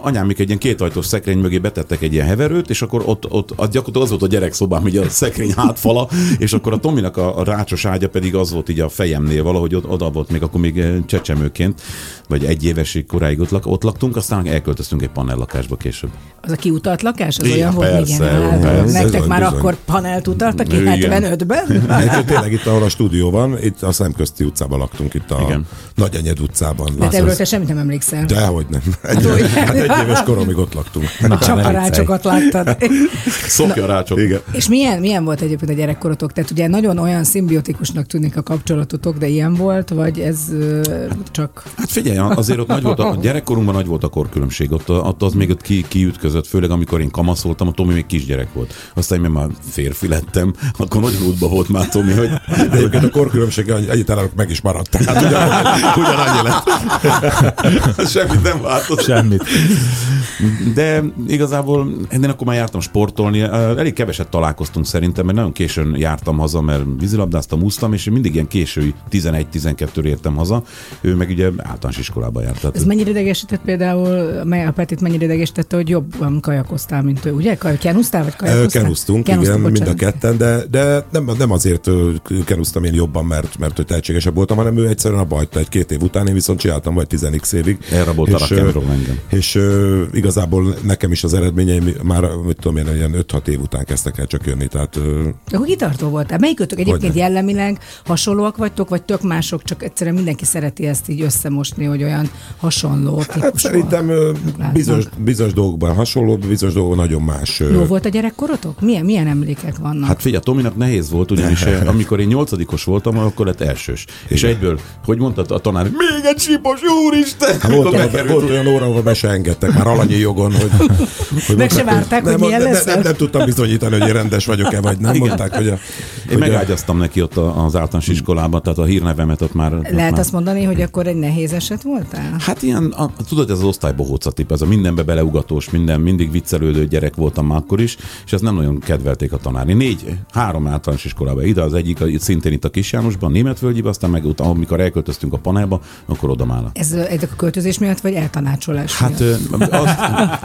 anyám még egy ilyen kétajtós szekrény mögé betettek egy ilyen heverőt, és akkor ott, ott az gyakorlatilag az volt a gyerekszobám, így a szekrény hátfala, és akkor a Tominak a, a rácsos ágya pedig az volt így a fejemnél valahogy ott, oda volt még akkor még csecsemőként, vagy egy évesig koráig ott, lak, ott laktunk, aztán elköltöztünk egy panellakásba később. Az a kiutalt lakás? Az Igen, olyan volt? persze, igen. jó, Hát, persze, nektek bizony, már bizony. akkor panelt utaltak Igen. 75-ben? Egyébként <laughs> tényleg itt, ahol a stúdió van, itt a Szemközti utcában laktunk, itt a Igen. Nagyenyed utcában. De erről te semmit nem emlékszel. Dehogy nem. Egy, hogy? hát egy éves koromig ott laktunk. Csak ne a rácsokat láttad. Szokja rácsok. Igen. És milyen, milyen volt egyébként a gyerekkorotok? Tehát ugye nagyon olyan szimbiotikusnak tűnik a kapcsolatotok, de ilyen volt, vagy ez csak... Hát figyelj, azért ott nagy volt a, a gyerekkorunkban nagy volt a korkülönbség, ott, ott az még ott ki, kiütközött, főleg amikor én kamasz voltam, a Tomi még kisgyerek volt. Aztán én már férfi lettem, akkor nagyon útba volt már Tomi, hogy De <laughs> egyébként a korkülönbség egyáltalán meg is maradt. Tehát ugye, ugyanannyi lett. <laughs> Semmit nem változott. Semmit. De igazából én akkor már jártam sportolni, elég keveset találkoztunk szerintem, mert nagyon későn jártam haza, mert vízilabdáztam, úsztam, és én mindig ilyen késői 11-12-re értem haza. Ő meg ugye általános iskolába járt. Tehát Ez mennyire idegesített például, mely a Petit mennyire idegesítette, hogy jobban kajakoztál, mint ő, ugye? Kenusztál, vagy kajakoztál? Kenusztunk, igen, mind a bocsánat. ketten, de, de nem, nem azért kenusztam én jobban, mert, mert hogy tehetségesebb voltam, hanem ő egyszerűen abba hagyta egy-két év után, én viszont csináltam vagy 10 évig. Elrabolta És, a engem. És ö, igazából nekem is az eredményeim már, mit tudom én, ilyen 5-6 év után kezdtek el csak jönni, tehát ö, Akkor kitartó voltál. Melyikőtök egyébként Hogyne. jellemileg hasonlóak vagytok, vagy tök mások, csak egyszerűen mindenki szereti ezt így összemosni, hogy olyan hasonló hát szerintem ö, bizonyos, bizonyos dolgokban hasonló, bizonyos dolgokban nagyon más. ö, Jó volt a gyerekkorotok? Milyen, milyen emlékek vannak? Hát figyelj, Tominak nehéz volt, ugyanis <laughs> amikor én nyolcadikos voltam, akkor lett elsős. És egyből, hogy mondta a tanár, még egy sipos, úristen! Hát volt, olyan, volt olyan óra, ahol be se engedtek, már alanyi jogon, hogy... <laughs> hogy Meg se várták, hogy nem, milyen nem, leszel? nem, nem, tudtam bizonyítani, hogy én rendes vagyok-e, vagy nem. Igen. Mondták, hogy a... Én hogy a- megágyaztam neki ott a- az általános iskolában, tehát a hírnevemet ott már... ott Lehet már... azt mondani, hogy akkor egy nehéz eset voltál? Hát ilyen, a, tudod, ez az osztálybohóca tip, ez a mindenbe beleugatós, minden, mindig viccelődő gyerek voltam már akkor is, és ezt nem nagyon kedvelték a tanár. Én négy, három általános iskolába ide, az egyik a- szintén itt a Kis Jánosban, Németvölgyibe, aztán meg utána, amikor elköltöztünk a panelba, akkor oda már. Ez, ez a költözés miatt, vagy eltanácsolás Hát miatt? az,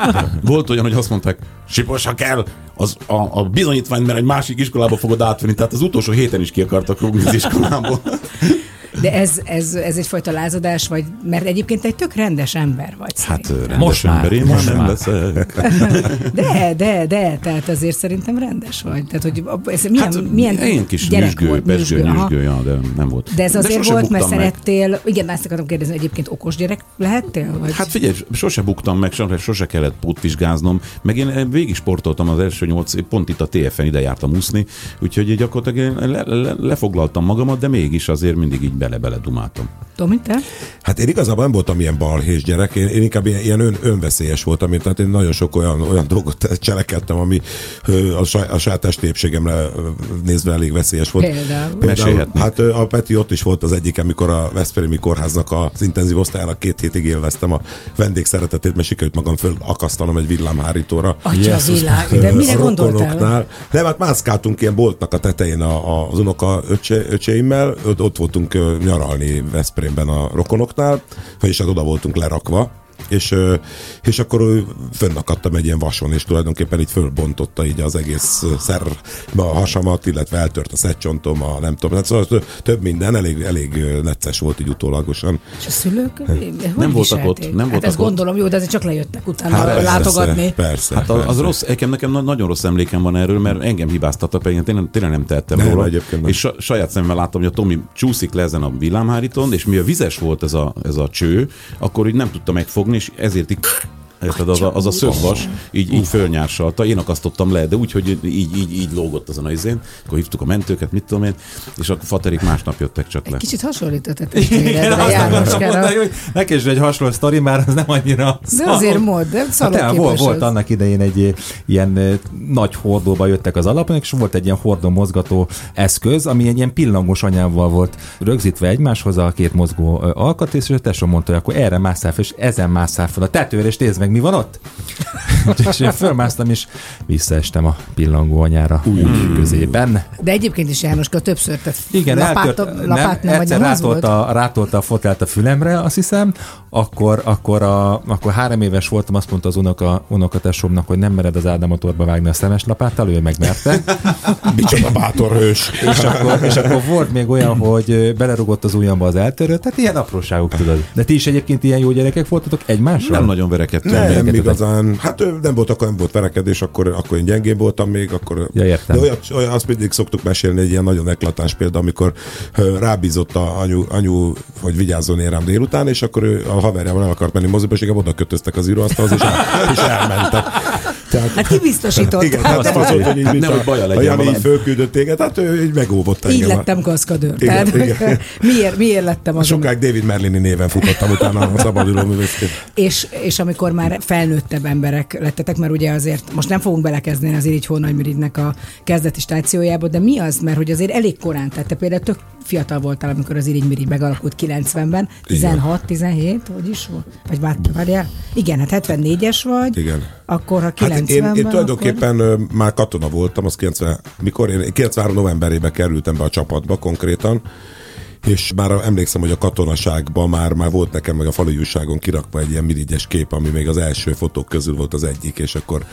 <laughs> volt olyan, hogy azt mondták, Sipos, ha kell, az a, a bizonyítványt, mert egy másik iskolába fogod átvenni, tehát az utolsó héten is ki akartak rúgni az iskolából. De ez, ez, ez egyfajta lázadás, vagy mert egyébként egy tök rendes ember vagy. Hát rendes Most már, ember, én most már nem már. leszek. De, de, de, tehát azért szerintem rendes vagy. Tehát, hogy ez milyen, Hát milyen én kis gyerek nyüzsgő, volt, pesgő, nyüzsgő, ja, de nem volt. De ez azért sose volt, mert meg. szerettél, igen, ezt akartam kérdezni, egyébként okos gyerek lehettél? Vagy? Hát figyelj, sose buktam meg, sose, sose kellett pótvizsgáznom, meg én végig sportoltam az első nyolc pont itt a TFN ide jártam úszni, úgyhogy gyakorlatilag én le, le, lefoglaltam magamat, de mégis azért mindig így bele-bele dumáltam. Tomi, te? Hát én igazából nem voltam ilyen balhés gyerek, én, én inkább ilyen, ilyen ön, önveszélyes voltam, én, tehát én nagyon sok olyan, olyan dolgot cselekedtem, ami a, saj, a saját testépségemre nézve elég veszélyes volt. Például? Mesélhetnék. Hát a Peti ott is volt az egyik, amikor a Veszprémi Kórháznak az intenzív osztályának két hétig élveztem a vendégszeretetét, mert sikerült magam fölakasztanom egy villámhárítóra. Atya Jézus. világ, de mire a gondoltál? Nem, hát mászkáltunk ilyen boltnak a tetején a, a, az unoka öcse, öcseimmel, ott, ott voltunk nyaralni Veszprémben a rokonoknál, vagyis hát oda voltunk lerakva, és, és akkor ö, fönnakadtam egy ilyen vason, és tulajdonképpen így fölbontotta így az egész ö, szerbe a hasamat, illetve eltört a szedcsontom, a nem tudom, hát szóval tö- több minden, elég, elég necces volt így utólagosan. És a szülők? Hogy voltak viselték? ott, nem hát voltak ezt ott. gondolom, jó, de azért csak lejöttek utána persze, látogatni. Persze, Hát az, az persze. rossz, nekem, nekem na- nagyon rossz emlékem van erről, mert engem hibáztattak, pedig én tényleg, tényleg nem tettem Nem, róla. egyébként nem. És sa, saját szemmel láttam, hogy a Tomi csúszik le ezen a villámhárítón, és mivel vizes volt ez a, ez a cső, akkor így nem tudta megfogni, és ezért így Érted, az a, az a szögvas így, így fölnyársalta, én akasztottam le, de úgy, hogy így, így, így lógott azon a izén, akkor hívtuk a mentőket, mit tudom én, és akkor faterik másnap jöttek csak le. Kicsit hasonlított <laughs> Igen, azt akartam mondani, hogy neki is egy hasonló sztori, már az nem annyira De azért mód, de Hát volt, volt annak idején egy eh, ilyen eh, nagy hordóba jöttek az alapanyag, és volt egy ilyen hordó mozgató eszköz, ami egy ilyen pillangos anyával volt rögzítve egymáshoz a két mozgó eh, alkatrész, és a tesó mondta, hogy akkor erre másszál fel, és ezen másszál fel a tetőre, és nézd meg, mi van ott. <laughs> és én fölmásztam, és visszaestem a pillangó anyára úgy közében. De egyébként is Jánoska többször, tehát Igen, lapát, eltört, lapát nem, egyszer nem volt? rátolta, rátolta a fotelt a fülemre, azt hiszem, akkor, akkor, a, akkor három éves voltam, azt mondta az unoka, unokatesomnak, hogy nem mered az Ádámotorba vágni a szemes lapáttal, ő megmerte. <laughs> Micsoda bátor hős. és, akkor, és akkor volt még olyan, hogy belerugott az ujjamba az eltörő, tehát ilyen apróságok tudod. De ti is egyébként ilyen jó gyerekek voltatok egymásra? Nem nagyon verekedtünk. Nem, igazán. Hát nem volt, akkor nem volt verekedés, akkor, akkor én gyengén voltam még, akkor... Ja, értem. De olyat, olyan, azt mindig szoktuk mesélni, egy ilyen nagyon eklatáns példa, amikor rábízott a anyu, anyu, hogy vigyázzon én rám délután, és akkor ő, a haverjával el akart menni moziba, és inkább oda kötöztek az íróasztalhoz, és, el, és elmentek. Tehát, Hát kibiztosított. igen, hát nem az volt, hogy így, Nehogy a, baja legyen Jani így fölküldött téged, hát ő így megóvott Így engem. lettem kaszkadőr. Igen, Tehát, igen. miért, miért lettem azon? Sokáig David Merlini néven futottam utána a szabaduló művészként. És, és amikor már felnőttebb emberek lettetek, mert ugye azért most nem fogunk belekezdeni az Irigy Hónagymiridnek a kezdeti stációjába, de mi az, mert hogy azért elég korán, tehát te például tök fiatal voltál, amikor az Irigy megalakult 90-ben, 16, 17, hogy is volt? Vagy vár, várjál? Igen, hát 74-es vagy, Igen. akkor ha 90-ben, Hát én, én akkor... tulajdonképpen ö, már katona voltam, az 90, mikor én 93 novemberében kerültem be a csapatba konkrétan, és már emlékszem, hogy a katonaságban már, már volt nekem meg a falu újságon kirakva egy ilyen mirigyes kép, ami még az első fotók közül volt az egyik, és akkor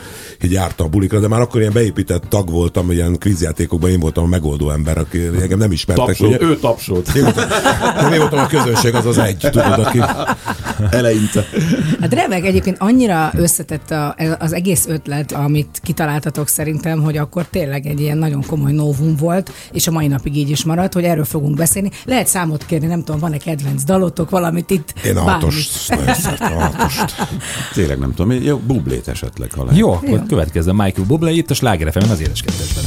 így jártam a bulikra, de már akkor ilyen beépített tag voltam, ilyen kvízjátékokban én voltam a megoldó ember, aki engem nem ismertek. Tapsolt, ugye? ő tapsolt. Én voltam, nem, én voltam a közönség, az az egy, tudod, aki... Eleinte. Hát remek, egyébként annyira összetett a, az egész ötlet, amit kitaláltatok szerintem, hogy akkor tényleg egy ilyen nagyon komoly novum volt, és a mai napig így is maradt, hogy erről fogunk beszélni. Lehet számot kérni, nem tudom, van-e kedvenc dalotok, valamit itt? Én a hatost, nagyon szeretem a hatost. Tényleg nem tudom, jó, bublét esetleg, ha lehet. Jó, akkor következzen Michael Bublé itt a Sláger FM-en az édes kettesben.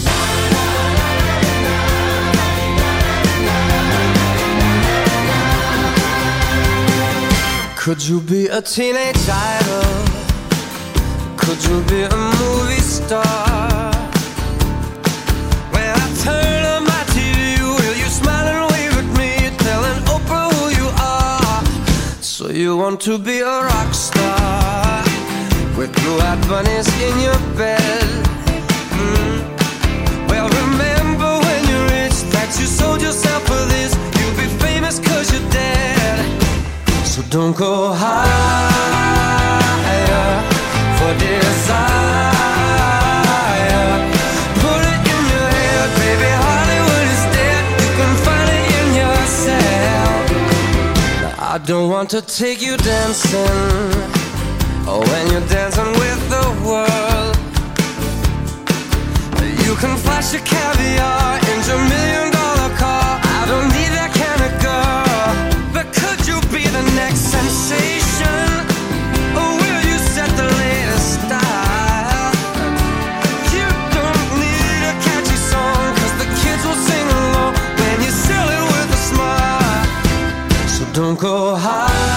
Could you be a teenage idol? Could you be a movie star? When I turn you want to be a rock star with blue-eyed bunnies in your bed? Mm. Well, remember when you rich that you sold yourself for this. You'll be famous cause you're dead. So don't go higher for desire. I don't want to take you dancing. Oh, when you're dancing with the world. You can flash your caviar into a million dollar car. I don't need that kind of girl. But could you be the next sensation? Don't go high.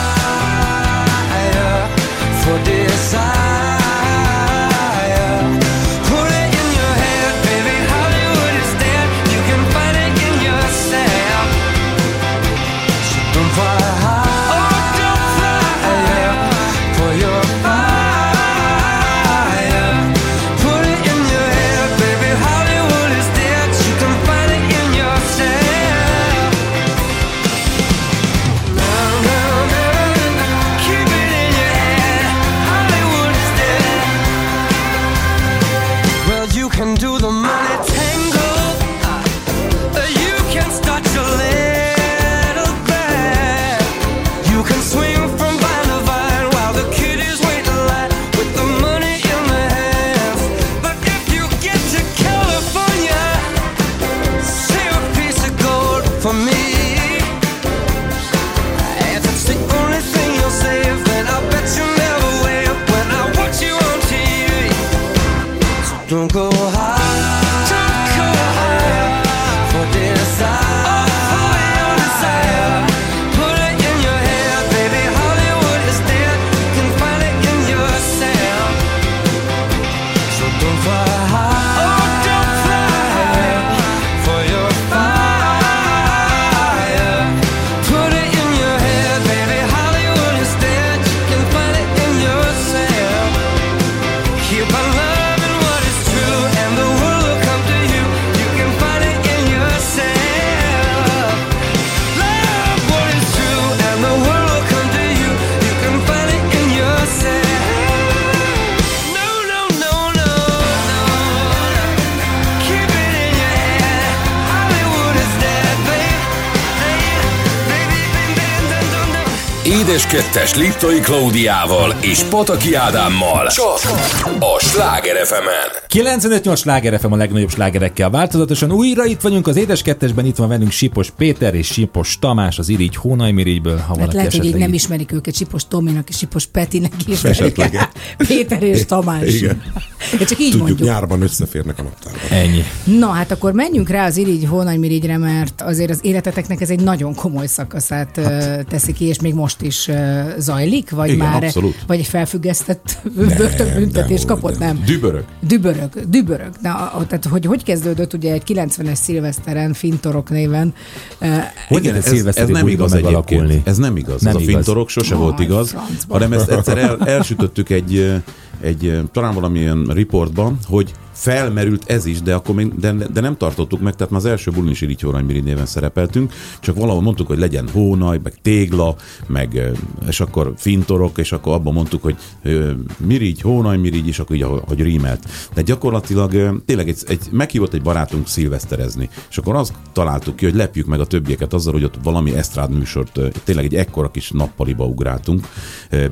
2022-es Liptoi Klaudiával és Pataki Ádámmal. Csak a Sláger fm -en. 95-8 sláger FM a legnagyobb slágerekkel változatosan. Újra itt vagyunk az Édes Kettesben, itt van velünk Sipos Péter és Sipos Tamás az Irigy Hónajmirigyből. Ha Hát lehet, hogy így nem ismerik őket, Sipos Tominak és Sipos Petinek. Esetleg. Péter és Tamás. Igen. Én csak így Tudjuk, mondjuk. nyárban összeférnek a naptárban. Ennyi. Na, hát akkor menjünk rá az Irigy Hónajmirigyre, mert azért az életeteknek ez egy nagyon komoly szakaszát hát. teszi ki, és még most is zajlik, vagy Igen, már abszolút. vagy egy felfüggesztett börtönbüntetés kapott, nem? Dübörög. Dübörög, dübörög. Na, tehát hogy, hogy kezdődött ugye egy 90-es szilveszteren, Fintorok néven? Hogy Igen, ez, ez nem igaz megalakulni? egyébként. Ez nem igaz. Nem ez igaz. a fintorok sose Aj, volt igaz, francba. hanem ezt egyszer el, elsütöttük egy, egy talán valamilyen riportban, hogy felmerült ez is, de akkor még, de, de nem tartottuk meg, tehát már az első bulin is Irigy Hónajmiri néven szerepeltünk, csak valahol mondtuk, hogy legyen hónaj, meg tégla, meg, és akkor fintorok, és akkor abban mondtuk, hogy Mirigy, Hónajmirigy, és akkor így, ahogy rímelt. De gyakorlatilag tényleg egy, egy, meghívott egy barátunk szilveszterezni, és akkor azt találtuk ki, hogy lepjük meg a többieket azzal, hogy ott valami esztrád műsort, tényleg egy ekkora kis nappaliba ugráltunk,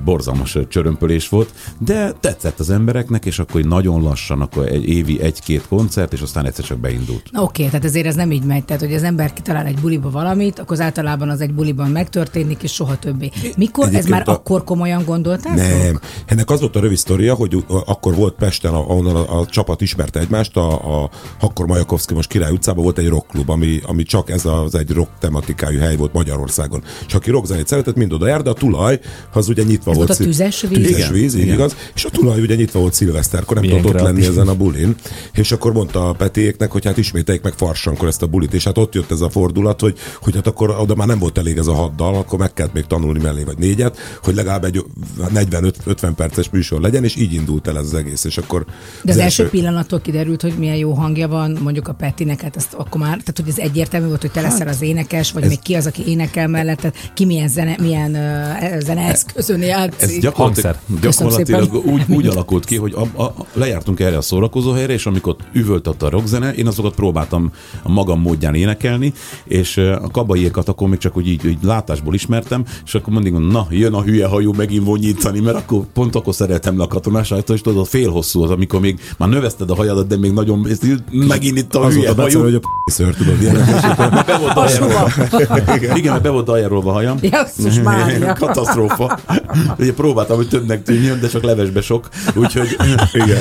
borzalmas csörömpölés volt, de tetszett az embereknek, és akkor nagyon lassan, akkor egy évi egy-két koncert, és aztán egyszer csak beindult. Oké, okay, tehát ezért ez nem így megy. Tehát, hogy az ember kitalál egy buliba valamit, akkor az általában az egy buliban megtörténik, és soha többé. Mikor? ez Egyébként már a- akkor komolyan gondoltátok? Nem. Ennek az volt a rövid sztoria, hogy akkor volt Pesten, ahonnan a, a csapat ismerte egymást, a, a akkor Majakovszki most Király utcában volt egy rockklub, ami, ami csak ez az egy rock tematikájú hely volt Magyarországon. És aki rockzenét szeretett, mind oda jár, de a tulaj az ugye nyitva Ez volt. a tüzes víz? Tüzes Igen, víz, így igen. igaz. És a tulaj ugye nyitva volt szilveszterkor, nem Milyen tudott ott lenni ezen a bulin. És akkor mondta a Petiéknek, hogy hát ismételjék meg Farsankor ezt a bulit. És hát ott jött ez a fordulat, hogy, hogy hát akkor oda már nem volt elég ez a hat dal, akkor meg kellett még tanulni mellé vagy négyet, hogy legalább egy 40-50 perces műsor legyen, és így indult el ez az egész. És akkor De az, első pillanattól kiderült, hogy milyen jó hangja van, mondjuk a Petinek, hát ezt akkor már, tehát hogy ez egyértelmű volt, hogy te leszel az énekes, vagy még ki az, aki énekel mellett, ki milyen, zene, milyen uh, zeneeszközön Ez játszik. gyakorlatilag, Köszönöm gyakorlatilag úgy, úgy alakult ki, hogy a, a, lejártunk erre a szórakozó helyre, és amikor üvöltött a rockzene, én azokat próbáltam a magam módján énekelni, és a kabaiékat akkor még csak úgy így, így látásból ismertem, és akkor mindig mondom, na, jön a hülye hajú megint vonyítani, mert akkor pont akkor szeretem le a katonás ajtó, és tudod, fél hosszú az, amikor még már növeszted a hajadat, de még nagyon, és megint itt a az hülye volt a becene, hogy a p***ször, tudod, ilyen. Be volt dajarolva. Igen, mert be volt dajarolva a hajam. Jesszus Mária. <laughs> Katasztrófa. Ugye próbáltam, hogy többnek tűnjön, de csak levesbe sok. Úgyhogy Igen.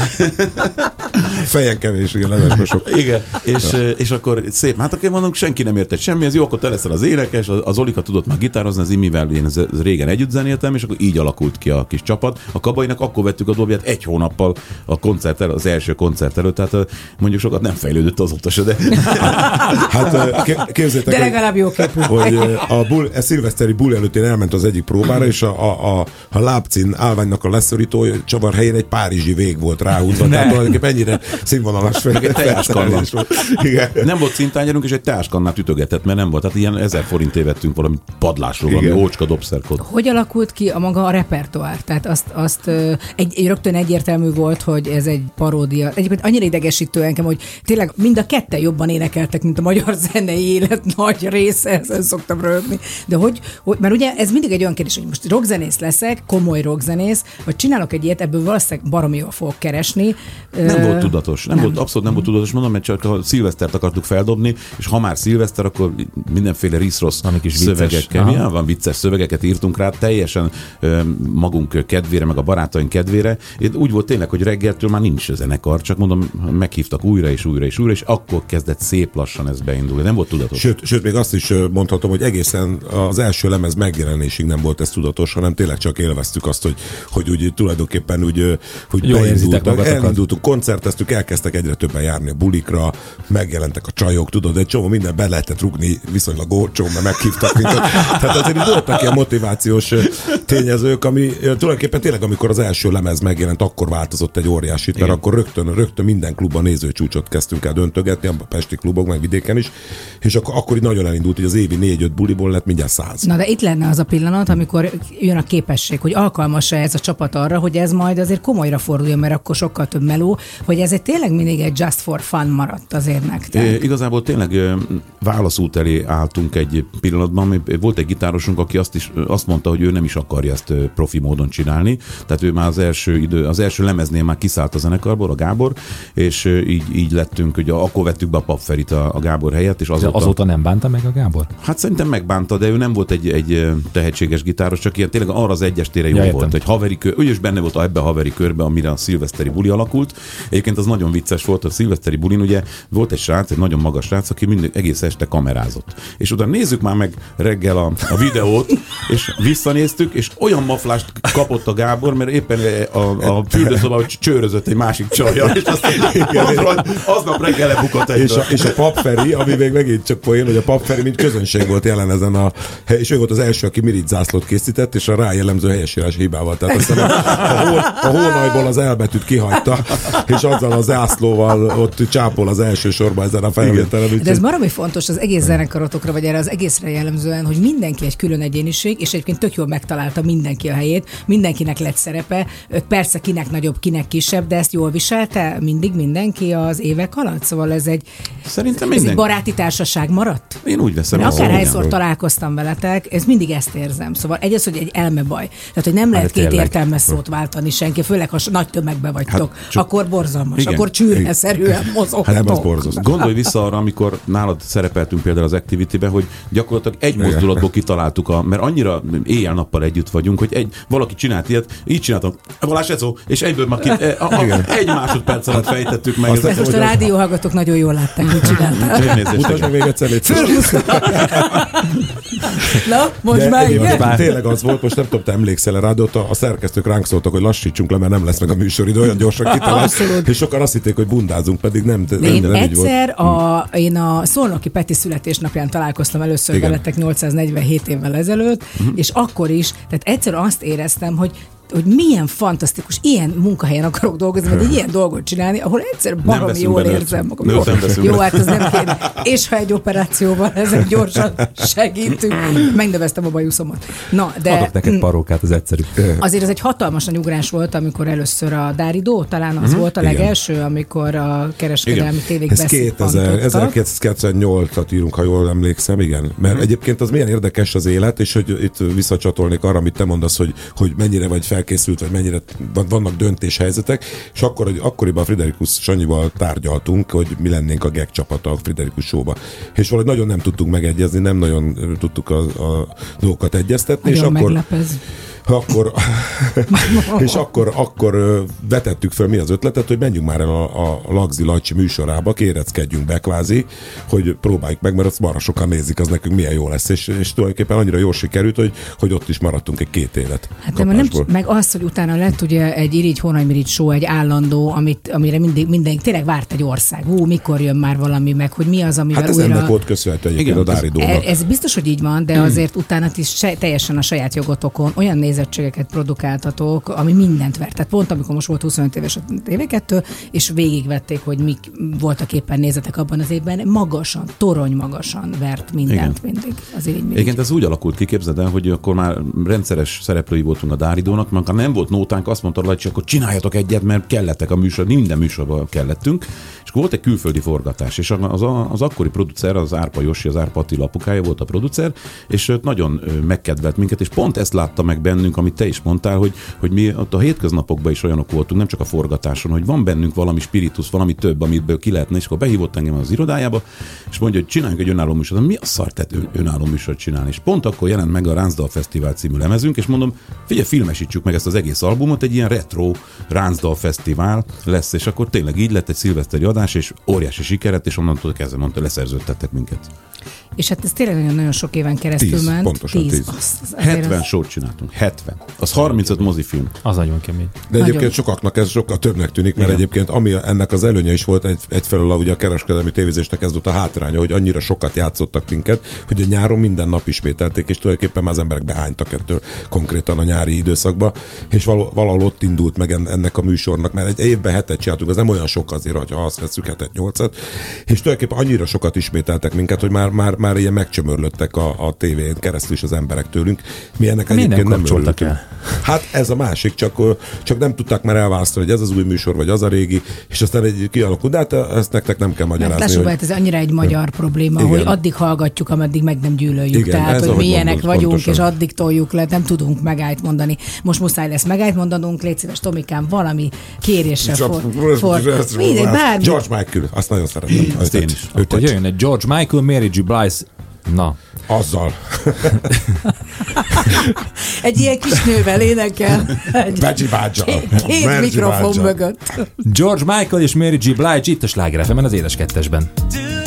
<laughs> Fejen kevés, igen, levesbe <laughs> sok. Igen, és, és akkor szép, hát akkor mondom, senki nem értett semmi, ez jó, akkor te leszel az énekes, az az Olika tudott már gitározni, az Imivel én ez- ez régen együtt zenéltem, és akkor így alakult ki a kis csapat. A kabainak akkor vettük a dobját egy hónappal a koncert el, az első koncert előtt, tehát mondjuk sokat nem fejlődött azóta se, de <laughs> Hát képzeljétek, De legalább jó képű. hogy a, bull, a szilveszteri bull előtt én elment az egyik próbára, és a, a, a, a lábcin állványnak a leszorító csavar helyén egy párizsi vég volt ráhúzva. Tehát tulajdonképpen ennyire színvonalas fel, egy teáskanna. Igen. nem volt szintányerünk, és egy teáskannát ütögetett, mert nem volt. Tehát ilyen ezer forintért vettünk valami padlásról, valami ócska dobszerkot. Hogy alakult ki a maga a repertoár? Tehát azt, azt egy, egy rögtön egyértelmű volt, hogy ez egy paródia. Egyébként annyira idegesítő engem, hogy tényleg mind a ketten jobban énekeltek, mint a magyar zenei élet nagy része, ezen szoktam rögni. De hogy, hogy, mert ugye ez mindig egy olyan kérdés, hogy most rockzenész leszek, komoly rockzenész, vagy csinálok egy ilyet, ebből valószínűleg baromi jól fogok keresni. Nem Ö, volt tudatos, nem, nem volt, abszolút nem volt tudatos, mondom, mert csak a szilvesztert akartuk feldobni, és ha már szilveszter, akkor mindenféle risz-rossz szövegekkel, ja, van vicces szövegeket írtunk rá, teljesen magunk kedvére, meg a barátaink kedvére. Én úgy volt tényleg, hogy reggeltől már nincs zenekar, csak mondom, meghívtak újra és újra és újra, és akkor kezdett szép lassan ez beindulni. Nem volt tudatos. Sőt, sőt, még azt is mondhatom, hogy egészen az első lemez megjelenésig nem volt ez tudatos, hanem tényleg csak élveztük azt, hogy, hogy úgy tulajdonképpen úgy, hogy Jól érzitek beindultak, magatokat. Koncerteztük, elkezdtek egyre többen járni a bulikra, megjelentek a csajok, tudod, egy csomó minden be lehetett rugni viszonylag olcsó, mert meghívtak minket. Tehát azért voltak ilyen motivációs tényezők, ami tulajdonképpen tényleg, amikor az első lemez megjelent, akkor változott egy óriásit, mert Igen. akkor rögtön, rögtön minden klubban nézőcsúcsot kezdtünk el döntögetni, a pesti klubok, meg vidéken is, és akkor, akkor így nagyon elindult, hogy az évi négy-öt buliból lett mindjárt száz. Na de itt lenne az a pillanat, amikor jön a képesség, hogy alkalmas-e ez a csapat arra, hogy ez majd azért komolyra forduljon, mert akkor sokkal több meló, hogy ez egy tényleg mindig egy just for fun maradt azért nektek. É, igazából tényleg válaszút elé álltunk egy pillanatban. Mi- Volt egy gitárosunk, aki azt, is, azt mondta, hogy ő nem is akarja ezt profi módon csinálni. Tehát ő már az első, idő, az első lemeznél már kiszállt a zenekarból, a Gábor, és így, így lettünk, hogy akkor vettük be a papferit a, a Gábor helyett, és Azóta, azóta, azóta nem bánta meg a Gábor? Hát szerintem megbánta, de ő nem volt egy, egy tehetséges gitáros, csak ilyen tényleg arra az egyes tére jó Ja, értem. volt, hogy haveri kör, ő is benne volt ebbe a haveri körbe, amire a szilveszteri buli alakult. Egyébként az nagyon vicces volt, a szilveszteri bulin ugye volt egy srác, egy nagyon magas srác, aki mindig egész este kamerázott. És utána nézzük már meg reggel a, a videót, és visszanéztük, és olyan maflást kapott a Gábor, mert éppen a, a fürdőszobában csőrözött egy másik csajjal, és azt aznap, aznap reggel lebukott egy És a, és a papferi, ami még megint csak poén, hogy a papferi mint közönség volt jelen ezen a hely, és ő volt az első, aki mirigy zászlót készített, és a rá jellemző helyesírás hibával. Tehát aztán a, a, hó, a hónajból az elbetűt kihagyta, és azzal a zászlóval ott csápol az első sorban ezen a felvételen. De ez baromi fontos az egész zenekarotokra, vagy erre az egészre jellemzően, hogy mindenki egy külön egyéniség, és egyébként tök jól megtalálta mindenki a helyét, mindenkinek lett szerepe, persze kinek nagyobb, kinek kisebb, de ezt jól viselte mindig mindenki az évek alatt, szóval ez egy, Szerintem ez egy baráti társaság maradt. Én úgy veszem. Mert ezt, akárhányszor igen. találkoztam veletek, ez mindig ezt érzem. Szóval egy az, hogy egy elmebaj. Tehát, hogy nem lehet Hát, két értelmes szót váltani senki, főleg ha nagy tömegbe vagytok. Hát, csak- akkor borzalmas, Igen. akkor csűrheszerűen mozogtok. Hát nem, az <laughs> borzasztó. Gondolj vissza arra, amikor nálad szerepeltünk például az Activity-be, hogy gyakorlatilag egy mozdulatból kitaláltuk, a, mert annyira éjjel-nappal együtt vagyunk, hogy egy, valaki csinált ilyet, így csináltam, Balázs Ecó, és egyből már ki, <laughs> e, a, a, egy másodperc alatt fejtettük meg. Azt Ezt most a rádióhallgatók nagyon jól látták, hogy Mutasd igen. meg még egyszer. Na, most De már igen. Tényleg az volt, most nem tudom, te emlékszel rá, de ott a, a szerkesztők ránk szóltak, hogy lassítsunk le, mert nem lesz meg a műsoridő, olyan gyorsan kitalált. Abszolút. És sokan azt hitték, hogy bundázunk, pedig nem, De én nem így volt. egyszer a, én a Szolnoki Peti születésnapján találkoztam először Igen. veletek 847 évvel ezelőtt, és akkor is, tehát egyszer azt éreztem, hogy hogy milyen fantasztikus, ilyen munkahelyen akarok dolgozni, vagy egy ilyen dolgot csinálni, ahol egyszer baromi jól érzem magam. Jó, nem jó be. hát ez nem kéne. És ha egy operációval ezek gyorsan <laughs> segítünk. Megneveztem a bajuszomat. Na, de Adok neked parókát, az egyszerű. Azért ez egy hatalmas nagy ugrás volt, amikor először a Dáridó, talán az volt a igen. legelső, amikor a kereskedelmi tévék Ez 2000, beszippantottak. 1908-at írunk, ha jól emlékszem, igen. Mert egyébként az milyen érdekes az élet, és hogy itt visszacsatolnék arra, amit te mondasz, hogy, hogy mennyire vagy felkészült, vagy mennyire van- vannak döntéshelyzetek, és akkor, hogy akkoriban Friderikus Sanyival tárgyaltunk, hogy mi lennénk a GEG csapata a Friderikus showba. És valahogy nagyon nem tudtunk megegyezni, nem nagyon tudtuk a, a dolgokat egyeztetni, és Nagyon akkor meglep ez. Akkor, <laughs> és akkor, akkor vetettük fel mi az ötletet, hogy menjünk már el a, a Lagzi Lacsi műsorába, kéreckedjünk be kvázi, hogy próbáljuk meg, mert azt marha sokan nézik, az nekünk milyen jó lesz, és, és tulajdonképpen annyira jól sikerült, hogy, hogy ott is maradtunk egy két élet. Hát de már nem, kapásból. meg az, hogy utána lett ugye egy Irigy Hónajmirigy show, egy állandó, amit, amire mindig, minden, tényleg várt egy ország. Hú, mikor jön már valami, meg hogy mi az, amivel Hát ez újra... ennek volt köszönhető egyébként Igen, a ez- Dári E- Dónak. Ez biztos, hogy így van, de azért utána is se, teljesen a saját jogotokon olyan nézettségeket produkáltatok, ami mindent vert. Tehát pont amikor most volt 25 éves a TV2, és végigvették, hogy mik voltak éppen nézetek abban az évben, magasan, torony magasan vert mindent Igen. mindig az így Igen, ez úgy alakult ki, képzeld el, hogy akkor már rendszeres szereplői voltunk a Dáridónak, mert nem volt nótánk, azt mondta Lajcsi, akkor csináljatok egyet, mert kellettek a műsor, minden műsorban kellettünk. És volt egy külföldi forgatás, és az, az akkori producer, az Árpa Josi, az Árpa Attila apukája volt a producer, és nagyon megkedvelt minket, és pont ezt látta meg bennünk, amit te is mondtál, hogy, hogy mi ott a hétköznapokban is olyanok voltunk, nem csak a forgatáson, hogy van bennünk valami spiritus, valami több, amiből ki lehetne, és akkor behívott engem az irodájába, és mondja, hogy csináljunk egy önálló műsort. Mi a szar tehát ö- önálló műsort csinálni? És pont akkor jelent meg a Ráncdal Fesztivál című lemezünk, és mondom, figyelj, filmesítsük meg ezt az egész albumot, egy ilyen retro Ráncdal Fesztivál lesz, és akkor tényleg így lett egy szilveszteri adás, és óriási sikeret, és onnantól kezdve mondta, leszerződtettek minket. És hát ez tényleg nagyon-nagyon sok éven keresztül Tíz, ment. pontosan tíz. Azt, az azért 70 az- sót csináltunk, 70. Az 35 mozifilm. Az nagyon kemény. De Nagyon. egyébként sokaknak ez sokkal többnek tűnik, mert Igen. egyébként ami ennek az előnye is volt, egy, egyfelől a, ugye a kereskedelmi tévézésnek ez volt a hátránya, hogy annyira sokat játszottak minket, hogy a nyáron minden nap ismételték, és tulajdonképpen már az emberek behánytak ettől konkrétan a nyári időszakba, és való, valahol ott indult meg en- ennek a műsornak, mert egy évben hetet csináltunk, az nem olyan sok azért, ha azt veszük hetet, nyolcat, és tulajdonképpen annyira sokat ismételtek minket, hogy már, már, már ilyen megcsömörlöttek a, a tévén keresztül is az emberek tőlünk. Mi ennek nem egyébként nem kapcsoltak örültünk. Hát ez a másik, csak, csak nem tudták már elválasztani, hogy ez az új műsor, vagy az a régi, és aztán egy kialakult, de hát ezt nektek nem kell Mert magyarázni. lássuk, hogy... hát ez annyira egy magyar probléma, Igen. hogy addig hallgatjuk, ameddig meg nem gyűlöljük. Igen, Tehát, hogy milyenek mondod, vagyunk, pontosan. és addig toljuk le, nem tudunk megállt mondani. Most muszáj lesz megállt mondanunk, légy szíves, Tomikám, valami kérésre for, for, mindegy, bármi. George Michael, azt nagyon szeretem. Azt én is. Akkor jöjjön egy George Michael, Mary G. Blige, na, azzal. <laughs> <laughs> Egy ilyen kis nővel énekel. Egy két, mikrofon Bágyal. mögött. George Michael és Mary G. Blige itt a Sláger az édes kettesben. As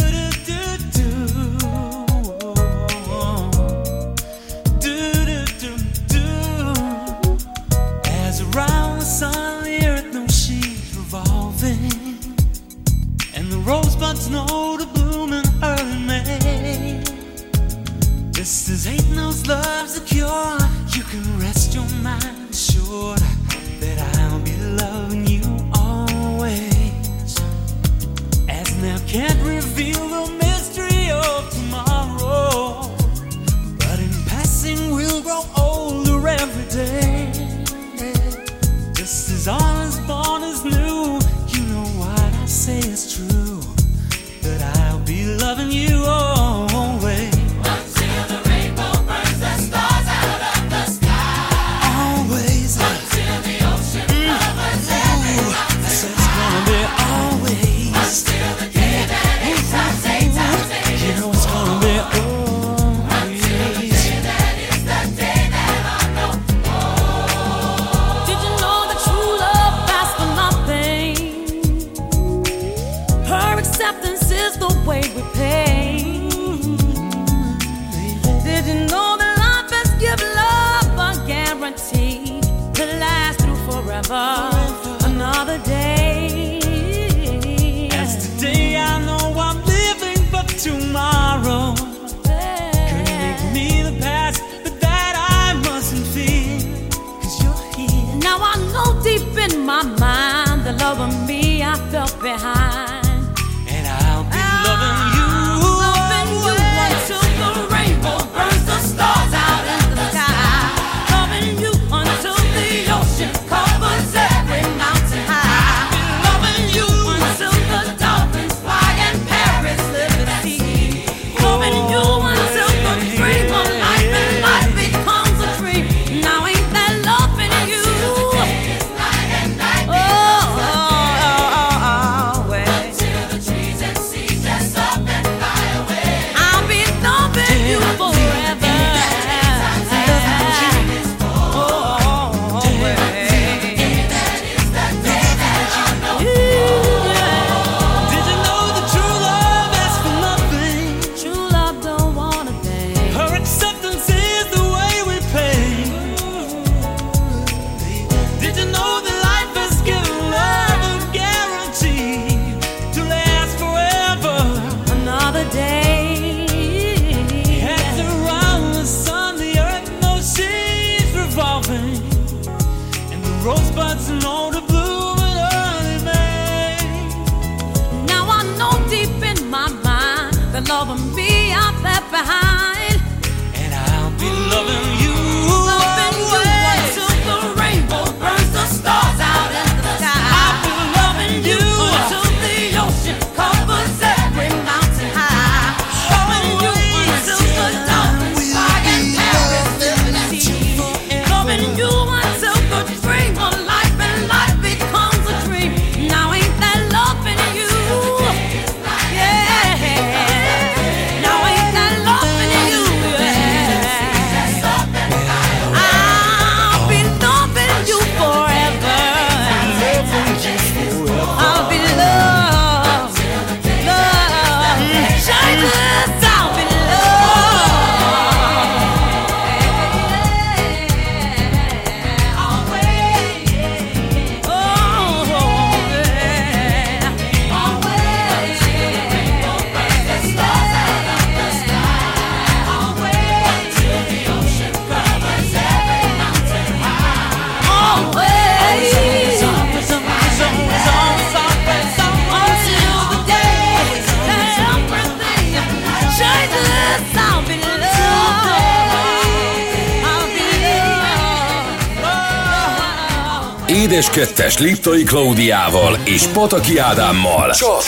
Liptai Klaudiával és Pataki Ádámmal. Csak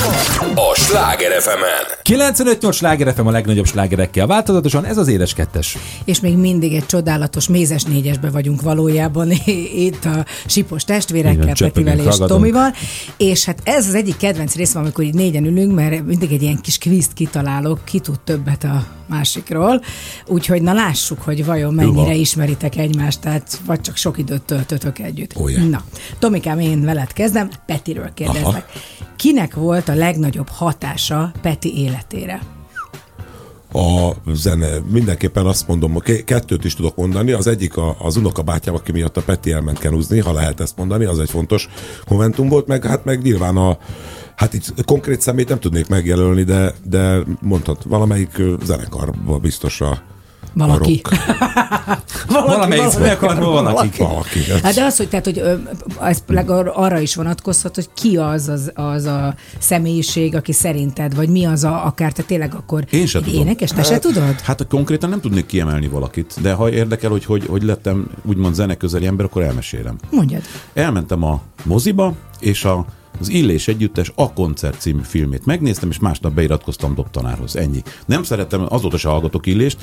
a Sláger fm 95-8 sláger FM a legnagyobb slágerekkel változatosan, ez az édes kettes. És még mindig egy csodálatos mézes négyesbe vagyunk valójában <laughs> itt a Sipos testvérekkel, Petivel és ragadunk. Tomival. És hát ez az egyik kedvenc részem, amikor így négyen ülünk, mert mindig egy ilyen kis kvízt kitalálok, ki tud többet a másikról. Úgyhogy na lássuk, hogy vajon mennyire Hűha. ismeritek egymást, tehát vagy csak sok időt töltötök együtt. Yeah. Na, Tomikám, én veled kezdem, Petiről kérdezlek. Aha. Kinek volt a legnagyobb hatása Peti életére? A zene, mindenképpen azt mondom, ke- kettőt is tudok mondani. Az egyik a, az unokabátyám, aki miatt a Peti elment kenúzni, ha lehet ezt mondani, az egy fontos momentum volt, meg hát meg nyilván a Hát itt konkrét szemét nem tudnék megjelölni, de, de mondhat, valamelyik zenekarban biztos a, Valaki. rock. <laughs> Valamelyik zenekarból van, akik. Valaki. Hát de az, hogy, tehát, hogy ez arra is vonatkozhat, hogy ki az, az az a személyiség, aki szerinted, vagy mi az a, akár te tényleg akkor Én se tudom. énekes, te se tudod? Hát konkrétan nem tudnék kiemelni valakit, de ha érdekel, hogy hogy, hogy lettem úgymond zeneközeli ember, akkor elmesélem. Mondjad. Elmentem a moziba, és a az Illés Együttes A Koncert című filmét megnéztem, és másnap beiratkoztam dobtanárhoz. Ennyi. Nem szeretem, azóta se hallgatok Illést,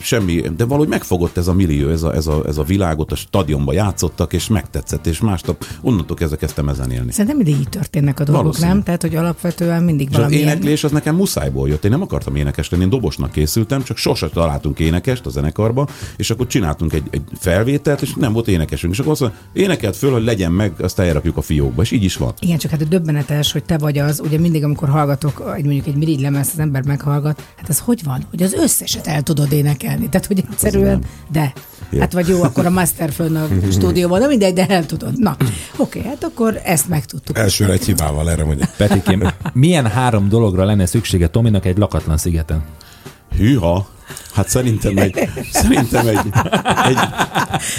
semmi, de valahogy megfogott ez a millió, ez a, ez a, ez a világot, a stadionba játszottak, és megtetszett, és másnap onnantól kezdve kezdtem ezen élni. Szerintem mindig így történnek a dolgok, Valószínű. nem? Tehát, hogy alapvetően mindig És az valami éneklés az nekem muszájból jött. Én nem akartam énekes lenni, én dobosnak készültem, csak sose találtunk énekest a zenekarba, és akkor csináltunk egy, egy felvételt, és nem volt énekesünk. És akkor azt mondta, énekelt föl, hogy legyen meg, azt elrakjuk a fiókba, és így is van. Igen, csak hát a döbbenetes, hogy te vagy az, ugye mindig, amikor hallgatok egy mondjuk egy mirigy lemez, az ember meghallgat, hát ez hogy van, hogy az összeset el tudod énekelni. Tehát, hogy egyszerűen, de. Hát vagy jó, akkor a master fönn a <laughs> stúdióban, de mindegy, de el tudod. Na, oké, hát akkor ezt megtudtuk. Elsőre egy hibával erre mondja. Petikém, milyen három dologra lenne szüksége Tominak egy lakatlan szigeten? Hűha! Hát szerintem egy, szerintem egy, egy,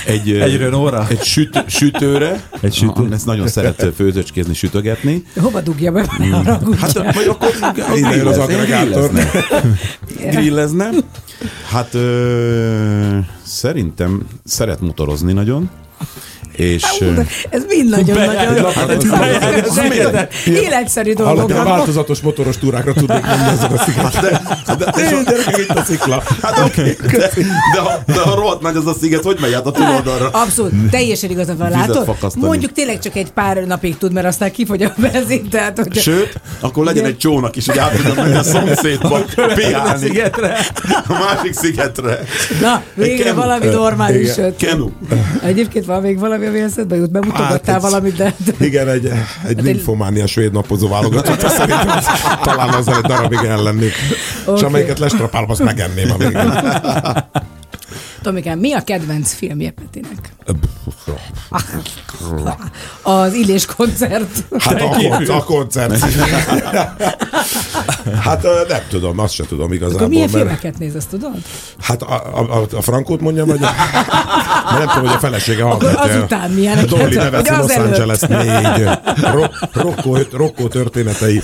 egy, Egy Renault-ra? egy süt, sütőre, Egy sütő? ezt nagyon szeret főzöcskézni, sütögetni. Hova dugja be? Haragudj. Hát vagy akkor jön az agregátor. Grillezne. Hát ö, szerintem szeret motorozni nagyon. És Ez mind nagyon-nagyon. Hát ez Életszerű dolgok. a változatos motoros túrákra tudnék menni ezen a szigeten. De, de, de, itt a szikla. hát oké, de, de, ha, de ha rohadt nagy az a sziget, hogy megy át a túloldalra? Abszolút, teljesen igazad van, látod? Mondjuk tényleg csak egy pár napig tud, mert aztán kifogy a benzin, tehát hogy... Sőt, akkor legyen egy csónak is, hogy át tudod menni a szomszédba, piálni Szigetre? a másik szigetre. Na, végre valami normális. Kenu. Egyébként van még valami, ami eszedbe jut, bemutogattál Hát, valamit, de... de- Igen, egy, egy linfománia svéd napozó válogatott, azt szerintem az, talán azzal egy darabig ellennék. Okay. És amelyiket lestrapálom, azt megenném a végén. <laughs> Tomikám, mi a kedvenc filmje Petinek? Az Illés koncert. Hát a, kon- a koncert. hát nem tudom, azt se tudom igazából. Akkor milyen mert- filmeket néz, azt tudod? Hát a, a, a, frankót mondjam, vagy a, mert nem tudom, hogy a felesége Akkor hallgatja. azután milyeneket? Dolly az Los előtt? Angeles 4. Ro, Rocco, Rocco történetei.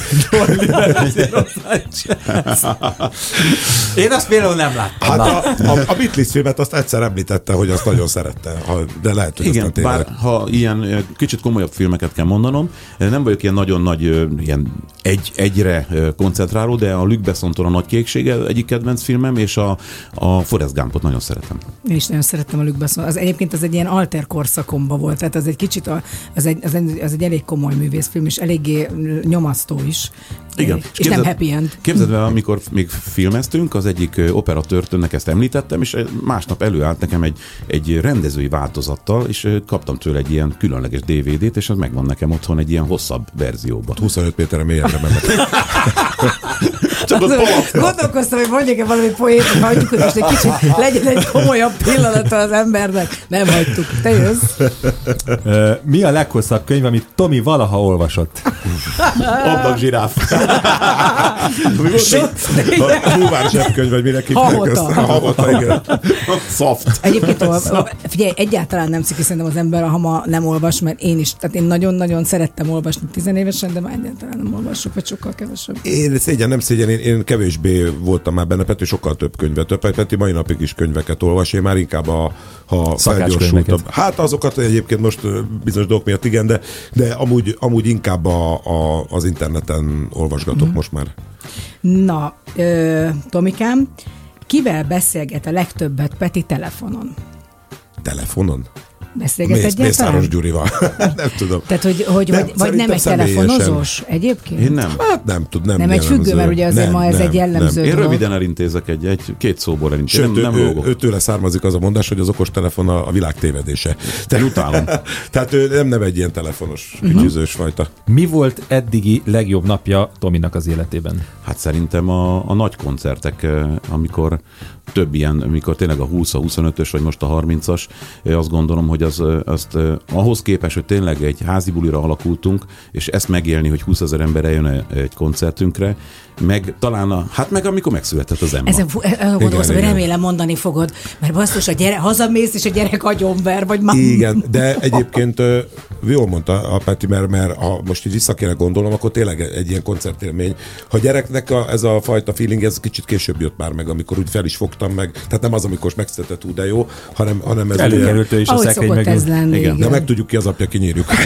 Én azt például nem láttam. Hát a, a, a Beatles filmet azt egyszer említette, hogy azt nagyon szerette, ha, de lehet, hogy Igen, tényleg. bár ha ilyen kicsit komolyabb filmeket kell mondanom, nem vagyok ilyen nagyon nagy, ilyen egy, egyre koncentráló, de a Luc Besson-tól a Nagy Kéksége egyik kedvenc filmem, és a, a Forrest Gumpot nagyon szeretem. Én is nagyon szerettem a Luc Besson. Az egyébként az egy ilyen alter korszakomba volt, tehát az egy kicsit, a, az, egy, az, egy, az egy elég komoly művészfilm, és eléggé nyomasztó is. Igen. És, és nem happy end. Képzeld el, amikor még filmeztünk, az egyik operatőrtönnek ezt említettem, és másnap előállt nekem egy, egy rendezői változattal, és kaptam tőle egy ilyen különleges DVD-t, és az megvan nekem otthon egy ilyen hosszabb verzióban. 25 méterre mélyebbre mennek. <laughs> Csak. Gondolkoztam, hogy mondjak-e valami poét, hogy hagyjuk, hogy most egy kicsit legyen egy komolyabb pillanata az embernek. Nem hagytuk. Te jössz? Mi a leghosszabb könyv, amit Tomi valaha olvasott? Ablak zsiráf. A bulvár zsebkönyv, vagy mire hívják azt? Havota, igen. Soft. Egyébként, figyelj, egyáltalán nem ciki szerintem az ember, ha ma nem olvas, mert én is, tehát én nagyon-nagyon szerettem olvasni tizenévesen, de már egyáltalán nem olvasok, vagy sokkal kevesebb. Én szégyen, nem szégyen, én, én kevésbé voltam már benne, Peti sokkal több könyvet, több, Peti mai napig is könyveket olvas, én már inkább a, ha felgyorsultabb. Hát azokat egyébként most bizonyos dolgok miatt igen, de, de amúgy, amúgy inkább a, a, az interneten olvasgatok mm. most már. Na, ö, Tomikám, kivel beszélget a legtöbbet Peti telefonon? Telefonon? Beszélget Mész, egyáltalán? Mészáros Gyurival. <laughs> nem tudom. Tehát, hogy, hogy Nem, vagy, vagy nem egy telefonozós egyébként? Én nem. Hát nem tud, nem Nem egy függő, mert ugye azért ma ez egy jellemző. Én dolog. röviden elintézek egy, egy két szóból elintézek. Sőt, nem, nem ő, ő, lógok. ő, tőle származik az a mondás, hogy az okostelefon a, a világ tévedése. Én utálom. <laughs> Tehát ő nem, nem egy ilyen telefonos, Mhm. ügyőzős fajta. Mi volt eddigi legjobb napja Tominak az életében? Hát szerintem a, a nagy koncertek, eh, amikor több ilyen, amikor tényleg a 20, a 25-ös, vagy most a 30-as, eh, azt gondolom, hogy az, eh, azt ahhoz képest, hogy tényleg egy házi bulira alakultunk, és ezt megélni, hogy 20 ezer ember eljön egy koncertünkre, meg talán a, hát meg amikor megszületett az Emma. Ezen fu- e- arra gondolkoztam, hogy remélem mondani fogod, mert basszus, a gyere, hazamész, és a gyerek agyonver, vagy ma... Igen, de egyébként jól mondta a Peti, mert, mert ha most így vissza kéne gondolom, akkor tényleg egy ilyen koncertélmény. Ha gyereknek a, ez a fajta feeling, ez kicsit később jött már meg, amikor úgy fel is fogtam meg. Tehát nem az, amikor most megszületett ú, de jó, hanem, hanem ez Előkerült is a szekrény mögül. ez lenni, Igen. igen. De megtudjuk ki az apja, kinyírjuk. <laughs>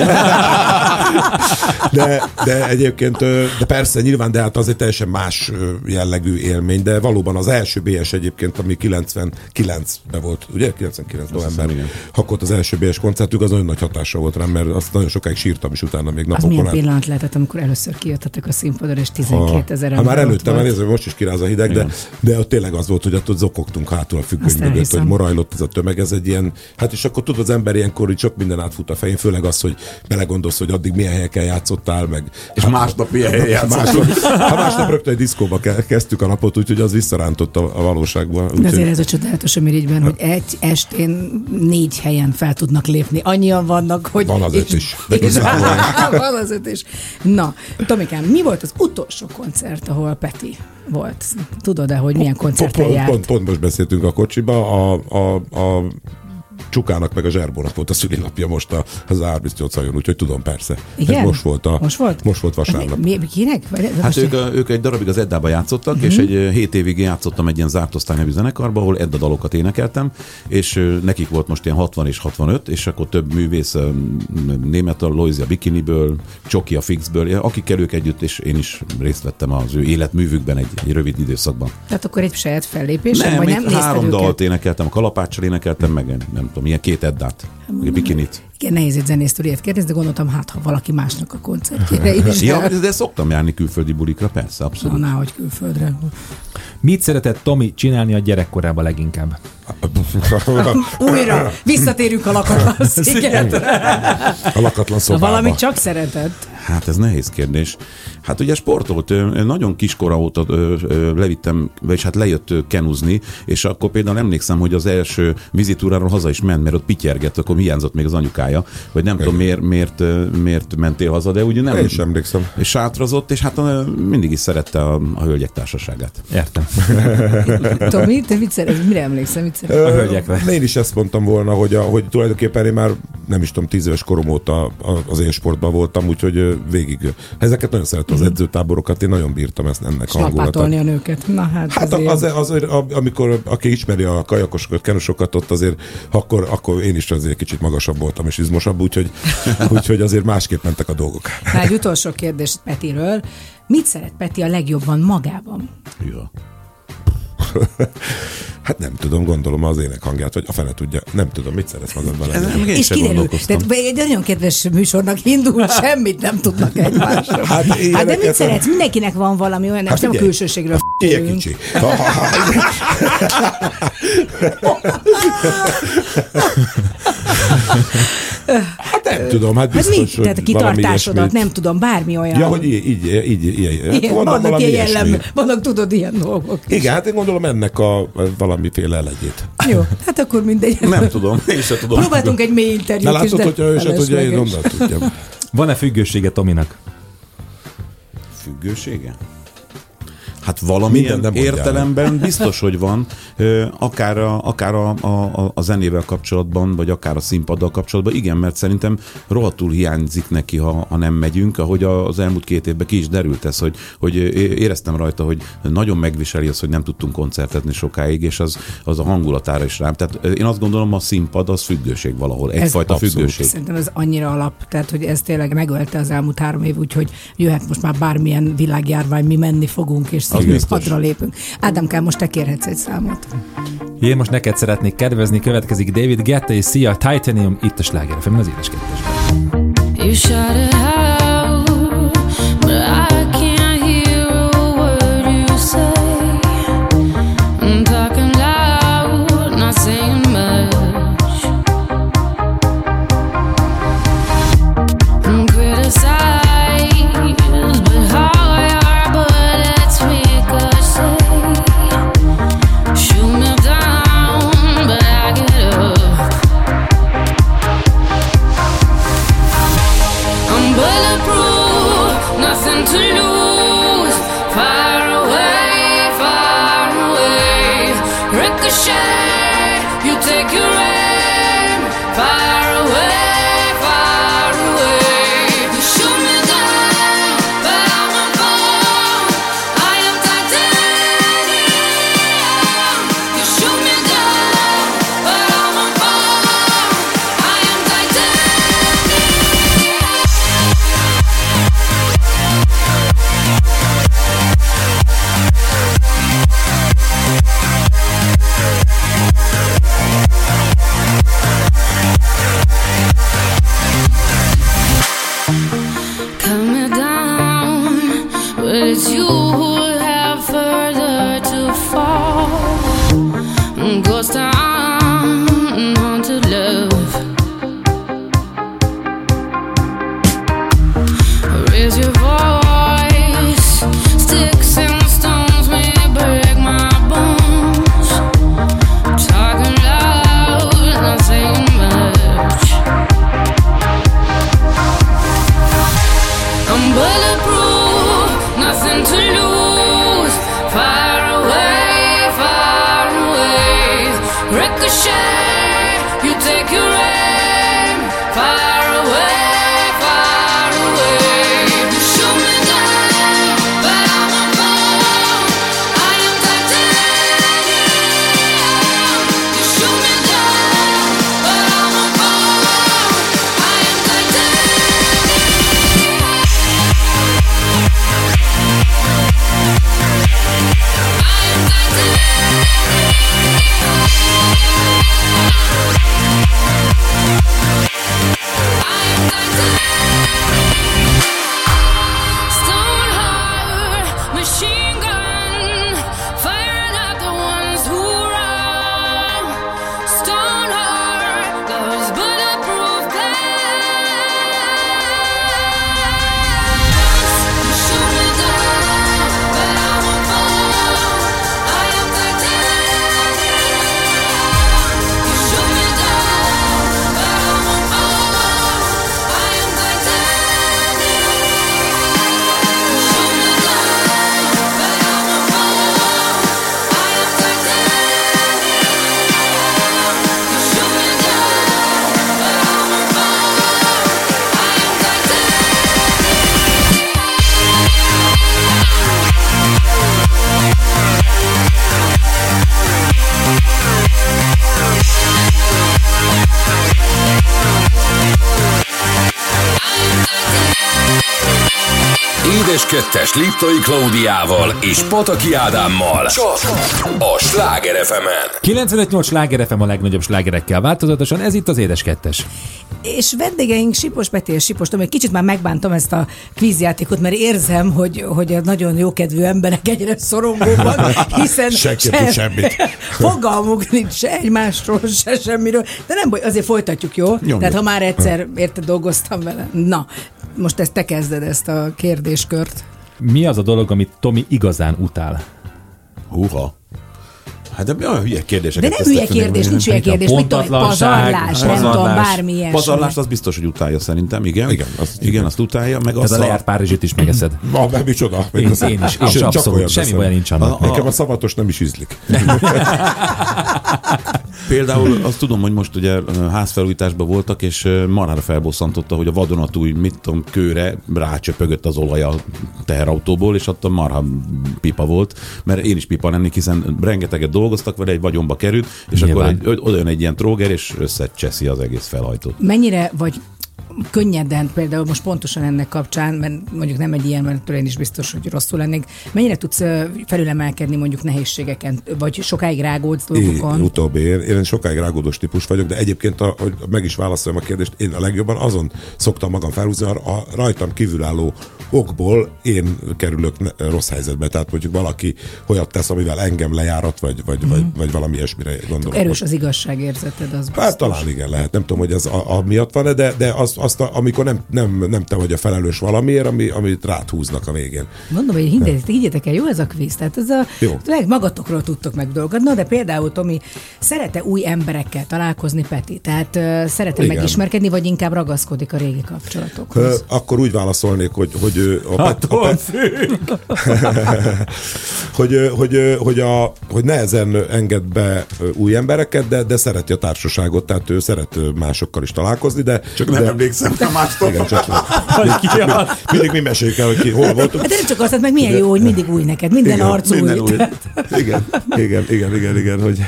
de, de egyébként, de persze nyilván, de hát az egy teljesen más jellegű élmény, de valóban az első BS egyébként, ami 99-ben volt, ugye? 99 november. Akkor az első BS koncertük, az nagyon nagy hatása volt rám, mert azt nagyon sokáig sírtam is utána még Az napokon milyen át. pillanat lehetett, amikor először kijöttetek a színpadra, és 12 ezer ha ember már előttem volt. elnézve, most is kiráz a hideg, de, de ott tényleg az volt, hogy ott zokogtunk hátul a függöny mögött, hogy morajlott ez a tömeg, ez egy ilyen, hát és akkor tudod, az ember ilyenkor hogy sok minden átfut a fején, főleg az, hogy belegondolsz, hogy addig milyen helyeken játszottál, meg És másnap milyen helyen játszottunk. <laughs> másnap, ha másnap rögtön egy diszkóba ke- kezdtük a napot, úgyhogy az visszarántott a, a valóságba. De Úgyhogy, azért ez a csodálatos a Mirigyben, hogy egy estén négy helyen fel tudnak lépni. Annyian vannak, hogy... Van az öt is, de És, <laughs> van az öt is. Na, Tomikám, mi volt az utolsó koncert, ahol Peti volt? Tudod-e, hogy milyen koncerten pont, járt? pont, pont most beszéltünk a kocsiba, a, a, a Csukának meg a Zserbónak volt a szülinapja most a, az R38 hajón, úgyhogy tudom, persze. Igen? Ez most volt, a, Most volt? Most volt vasárnap. Mi, mi, kinek? Hát most- ők, a- ők egy darabig az Eddába játszottak, Mhm. és egy ö, hét évig játszottam egy ilyen zárt osztály nevű zenekarba, ahol Edda dalokat énekeltem, és nekik volt most ilyen 60 és 65, és akkor több művész, német a Loizia a Bikiniből, Csoki a Fixből, akikkel ők együtt, és én is részt vettem az ő életművükben egy, egy rövid időszakban. Tehát akkor egy saját fellépés? Nem, vagy nem három dalt énekeltem, a kalapáccsal énekeltem, meg nem tudom, ilyen két Eddát, a Bikinit. Igen, nehéz egy zenésztől ilyet kérdezni, de gondoltam, hát ha valaki másnak a koncertjére <laughs> is. Ja, de szoktam járni külföldi bulikra, persze, Na, abszolút. náhogy külföldre. Mit szeretett Tomi csinálni a gyerekkorában leginkább? <laughs> Újra, visszatérünk a lakatlan <laughs> szigetre. a lakatlan Na, szobába. valamit csak szeretett. Hát ez nehéz kérdés. Hát ugye sportolt, nagyon kiskora óta levittem, vagyis hát lejött kenuzni, és akkor például emlékszem, hogy az első vizitúráról haza is ment, mert ott pityergett, akkor hiányzott még az anyukája, vagy nem tudom miért, miért, miért mentél haza, de ugye nem. Én is emlékszem. És sátrazott, és hát mindig is szerette a, a hölgyek társaságát. Értem. <laughs> Tomi, te mit szeretsz? Mire emlékszem? Mit szeretsz? A hölgyekre. Én is ezt mondtam volna, hogy, a, hogy tulajdonképpen én már nem is tudom, tíz éves korom óta az én sportban voltam, úgyhogy végig. Ezeket nagyon szerettem, az edzőtáborokat, én nagyon bírtam ezt ennek a hangulatát. A nőket. Na hát, Hát azért. az, az, az, amikor aki ismeri a kajakosokat, kenusokat, ott azért akkor, akkor én is azért kicsit magasabb voltam és izmosabb, úgyhogy, <laughs> úgyhogy azért másképp mentek a dolgok. Na, egy utolsó kérdés Petiről. Mit szeret Peti a legjobban magában? Ja. <laughs> Hát nem tudom, gondolom az ének hangját, vagy a fene tudja. Nem tudom, mit szeretsz magadban lenni. És kiderül, tehát egy nagyon kedves műsornak indul, <laughs> semmit nem tudnak egymásról. Hát Hát, de mit szeretsz? Mindenkinek van valami olyan, Hát nem a külsőségről Ilyen kicsi. Hát nem tudom, hát Hát biztos, mit? hogy Tehát a kitartásodat, nem tudom, bármi olyan. Ja, hogy így, így, így, így, így. ilyen, Vannak vannak valami ilyen jellem, vannak tudod ilyen dolgok. Igen, hát én gondolom ennek a valamiféle elegyét. Jó, hát akkor mindegy. Nem tudom, én sem tudom. Próbáltunk egy mély Na interjút is, látod, hogyha ő se tudja, én onnan tudjam. Van-e függősége Tominak? Függősége? Hát mondjál. értelemben biztos, hogy van. Akár, a, akár a, a, a zenével kapcsolatban, vagy akár a színpaddal kapcsolatban. Igen, mert szerintem rohadtul hiányzik neki, ha, ha nem megyünk. Ahogy az elmúlt két évben ki is derült ez, hogy, hogy éreztem rajta, hogy nagyon megviseli az, hogy nem tudtunk koncertezni sokáig, és az, az a hangulatára is rám. Tehát én azt gondolom, a színpad az függőség valahol. Egyfajta abszolút. függőség. Szerintem ez annyira alap, tehát hogy ez tényleg megölte az elmúlt három év, úgyhogy jöhet most már bármilyen világjárvány, mi menni fogunk, és színpadra lépünk. Ádámkám, most te kérhetsz egy számot. Én most neked szeretnék kedvezni, következik David Guetta és Sia Titanium, itt a Sláger FM, az édes kettesben. You shout it Kettes Liptai Klaudiával és Pataki Ádámmal. Csak a Sláger fm 95-8 sláger FM a legnagyobb slágerekkel változatosan, ez itt az Édes Kettes. És vendégeink Sipos Peti és Sipos Tomi, egy kicsit már megbántam ezt a kvízjátékot, mert érzem, hogy, hogy a nagyon jókedvű emberek egyre szorongóban, <laughs> hiszen Senki tud semmit. <laughs> fogalmuk nincs se egymásról, se semmiről. De nem baj, azért folytatjuk, jó? Nyomjuk. Tehát ha már egyszer érte dolgoztam vele. Na, most ezt te kezded ezt a kérdéskört. Mi az a dolog, amit Tomi igazán utál? Húha. Hát de olyan hülye kérdéseket De nem hülye kérdés, nincs hülye kérdés. Mit tudom, pazarlás, nem tudom, pazarlás. bármi ilyesmi. Pazarlást az biztos, hogy utálja szerintem, igen. Igen, azt- igen, azt utálja, meg Ez azt a lejárt Párizsit is megeszed. <clears throat> Ma, mert micsoda? Én, én is, én is Sőt, csak abszolút. Semmi baj nincs annak. Nekem a szavatos nem is ízlik. <laughs> Például azt tudom, hogy most ugye házfelújításban voltak, és ö, marhára felbosszantotta, hogy a vadonatúj, mit tudom, kőre rácsöpögött az olaj a teherautóból, és ott a marha pipa volt, mert én is pipa lennék, hiszen rengeteget dolgoztak vele, egy vagyonba került, és Nyilván. akkor egy, ö- oda jön egy ilyen tróger, és összecseszi az egész felhajtót. Mennyire vagy könnyeden, például most pontosan ennek kapcsán, mert mondjuk nem egy ilyen, mert én is biztos, hogy rosszul lennék, mennyire tudsz felülemelkedni mondjuk nehézségeken, vagy sokáig rágódsz Én, dolgokon? utóbbi, én, én sokáig rágódós típus vagyok, de egyébként, a, hogy meg is válaszoljam a kérdést, én a legjobban azon szoktam magam felhúzni, a, rajtam kívülálló okból én kerülök rossz helyzetbe. Tehát mondjuk valaki olyat tesz, amivel engem lejárat, vagy, vagy, mm. vagy, vagy valami ilyesmire gondolok. Erős az igazságérzeted, az biztos. Hát talán igen, lehet. Nem tudom, hogy ez a, a miatt van de, de azt, azt a, amikor nem, nem, nem te vagy a felelős valamiért, ami, amit rád húznak a végén. Mondom, hogy higgyetek, higgyetek el, jó ez a kvíz, tehát ez a, Jó. meg magatokról tudtok meg dolgokat. Na, de például Tomi, szerete új emberekkel találkozni, Peti? Tehát uh, szerete Igen. megismerkedni, vagy inkább ragaszkodik a régi kapcsolatokhoz? akkor úgy válaszolnék, hogy, hogy a, Hát, a, a, <laughs> hogy, ö, hogy, ö, hogy, a, hogy nehezen enged be új embereket, de, de szereti a társaságot, tehát ő szeret másokkal is találkozni, de... Csak nem de, emlékszem rá mástól. Igen, csak <laughs> mindig mi meséljük el, hogy ki, hol voltunk. Hát de nem csak azt, hát meg milyen jó, hogy mindig új neked, minden Igen, arc új. minden új. Igen, igen, igen, igen, igen, hogy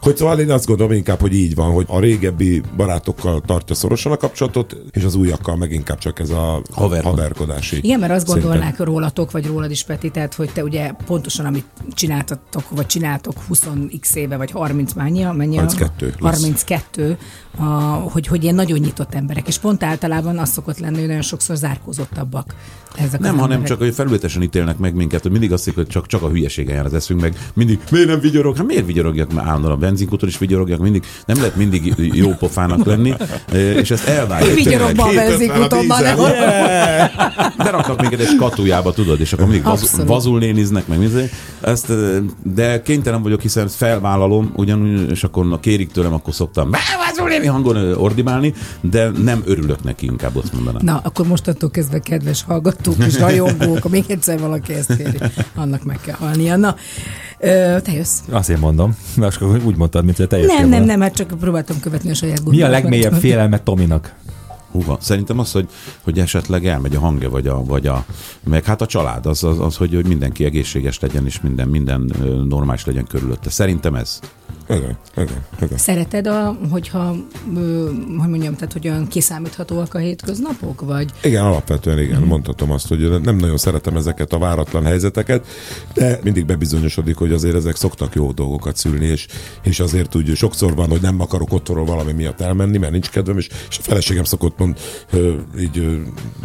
hogy szóval én azt gondolom inkább, hogy így van, hogy a régebbi barátokkal tartja szorosan a kapcsolatot, és az újakkal meg inkább csak ez a Haverkod. haverkodási. Igen, mert azt szinten. gondolnák rólatok, vagy rólad is, Peti, tehát, hogy te ugye pontosan, amit csináltatok, vagy csináltok 20x éve, vagy 30 mennyi, a- mennyi a- 32 lesz. 32, a, hogy, hogy ilyen nagyon nyitott emberek, és pont általában az szokott lenni, hogy nagyon sokszor zárkózottabbak ezek Nem, hanem emberek. csak, hogy felületesen ítélnek meg minket, hogy mindig azt hiszik, hogy csak, csak a hülyeségen jár az eszünk, meg mindig, miért nem vigyorog? Hát miért vigyorogjak? Mert állandóan a benzinkúton is vigyorogjak, mindig, nem lehet mindig jó pofának lenni, <laughs> eh, és ezt elvárjuk. Vigyorog be a már nem. dízel. Beraknak minket egy skatujába, tudod, és akkor mindig vaz, vazul néniznek, meg mindez. Ezt, eh, de kénytelen vagyok, hiszen felvállalom, ugyanúgy, és akkor na, kérik tőlem, akkor szoktam "Be, vazul néni hangon ordibálni, de nem örülök neki, inkább azt mondanám. Na, akkor mostantól kezdve kedves hallgatók és rajongók, még egyszer valaki ezt kéri, annak meg kell halnia. Na, ö, te jössz. Azért mondom. De akkor úgy mondtad, mint hogy te Nem, nem, nem, hát csak próbáltam követni a saját Mi a gondolatomat. legmélyebb félelme Tominak? Húha, szerintem az, hogy, hogy esetleg elmegy a hangja, vagy a, vagy a meg hát a család, az, az, az hogy, hogy mindenki egészséges legyen, és minden, minden normális legyen körülötte. Szerintem ez. Igen, igen, igen. Szereted, a, hogyha, ö, hogy mondjam, tehát hogy olyan kiszámíthatóak a hétköznapok, vagy Igen, alapvetően igen, mm. mondhatom azt, hogy nem nagyon szeretem ezeket a váratlan helyzeteket, de mindig bebizonyosodik, hogy azért ezek szoktak jó dolgokat szülni, és, és azért úgy sokszor van, hogy nem akarok otthonról valami miatt elmenni, mert nincs kedvem, és, és a feleségem szokott mond, ö, így ö,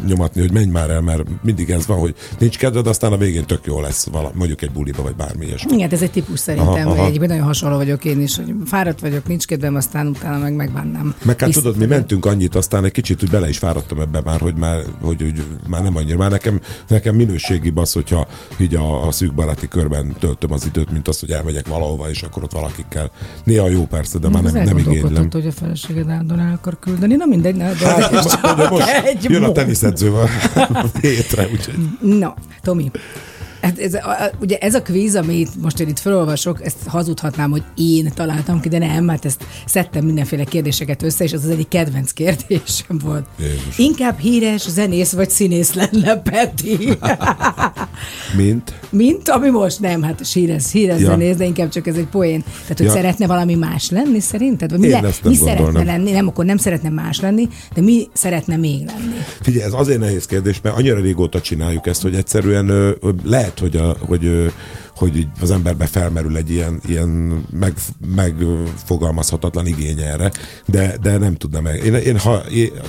nyomatni, hogy menj már el, mert mindig ez van, hogy nincs kedved, aztán a végén tök jó lesz, vala, mondjuk egy buliba, vagy bármi ilyesmi. igen, ez egy típus szerintem, Aha, aha, egyébként nagyon hasonló vagyok én is, hogy fáradt vagyok, nincs kedvem, aztán utána meg megbánnám. Meg hát tudod, mi mentünk annyit, aztán egy kicsit úgy bele is fáradtam ebbe már, hogy már, hogy, hogy már nem annyira. Már nekem, nekem minőségi az, hogyha így a, a szűk baráti körben töltöm az időt, mint azt, hogy elmegyek valahova, és akkor ott valakikkel. Néha jó persze, de már Az nem, nem igénylem. hogy a feleséged állandóan el akar küldeni. Na mindegy, ne, de, Hát, de most egy jön a teniszedző a hétre, úgyhogy. Na, Tomi, Hát ez, a, ugye ez a kvíz, amit most én itt felolvasok, ezt hazudhatnám, hogy én találtam ki, de nem, hát ezt szedtem mindenféle kérdéseket össze, és az az egyik kedvenc kérdésem volt. Jézus. Inkább híres zenész vagy színész lenne, Peti. <laughs> Mint? Mint ami most nem, hát híres, híres Ja. zenész, de inkább csak ez egy poén. Tehát, hogy Ja. szeretne valami más lenni, szerinted? Vagy mi, le, mi szeretne lenni? Nem, akkor nem szeretne más lenni, de mi szeretne még lenni? Figyelj, ez azért nehéz kérdés, mert annyira régóta csináljuk ezt, hogy egyszerűen ö, ö, lehet, hogy, a, hogy, hogy az emberbe felmerül egy ilyen, ilyen meg, megfogalmazhatatlan igény erre, de, de nem tudnám meg. Én, én ha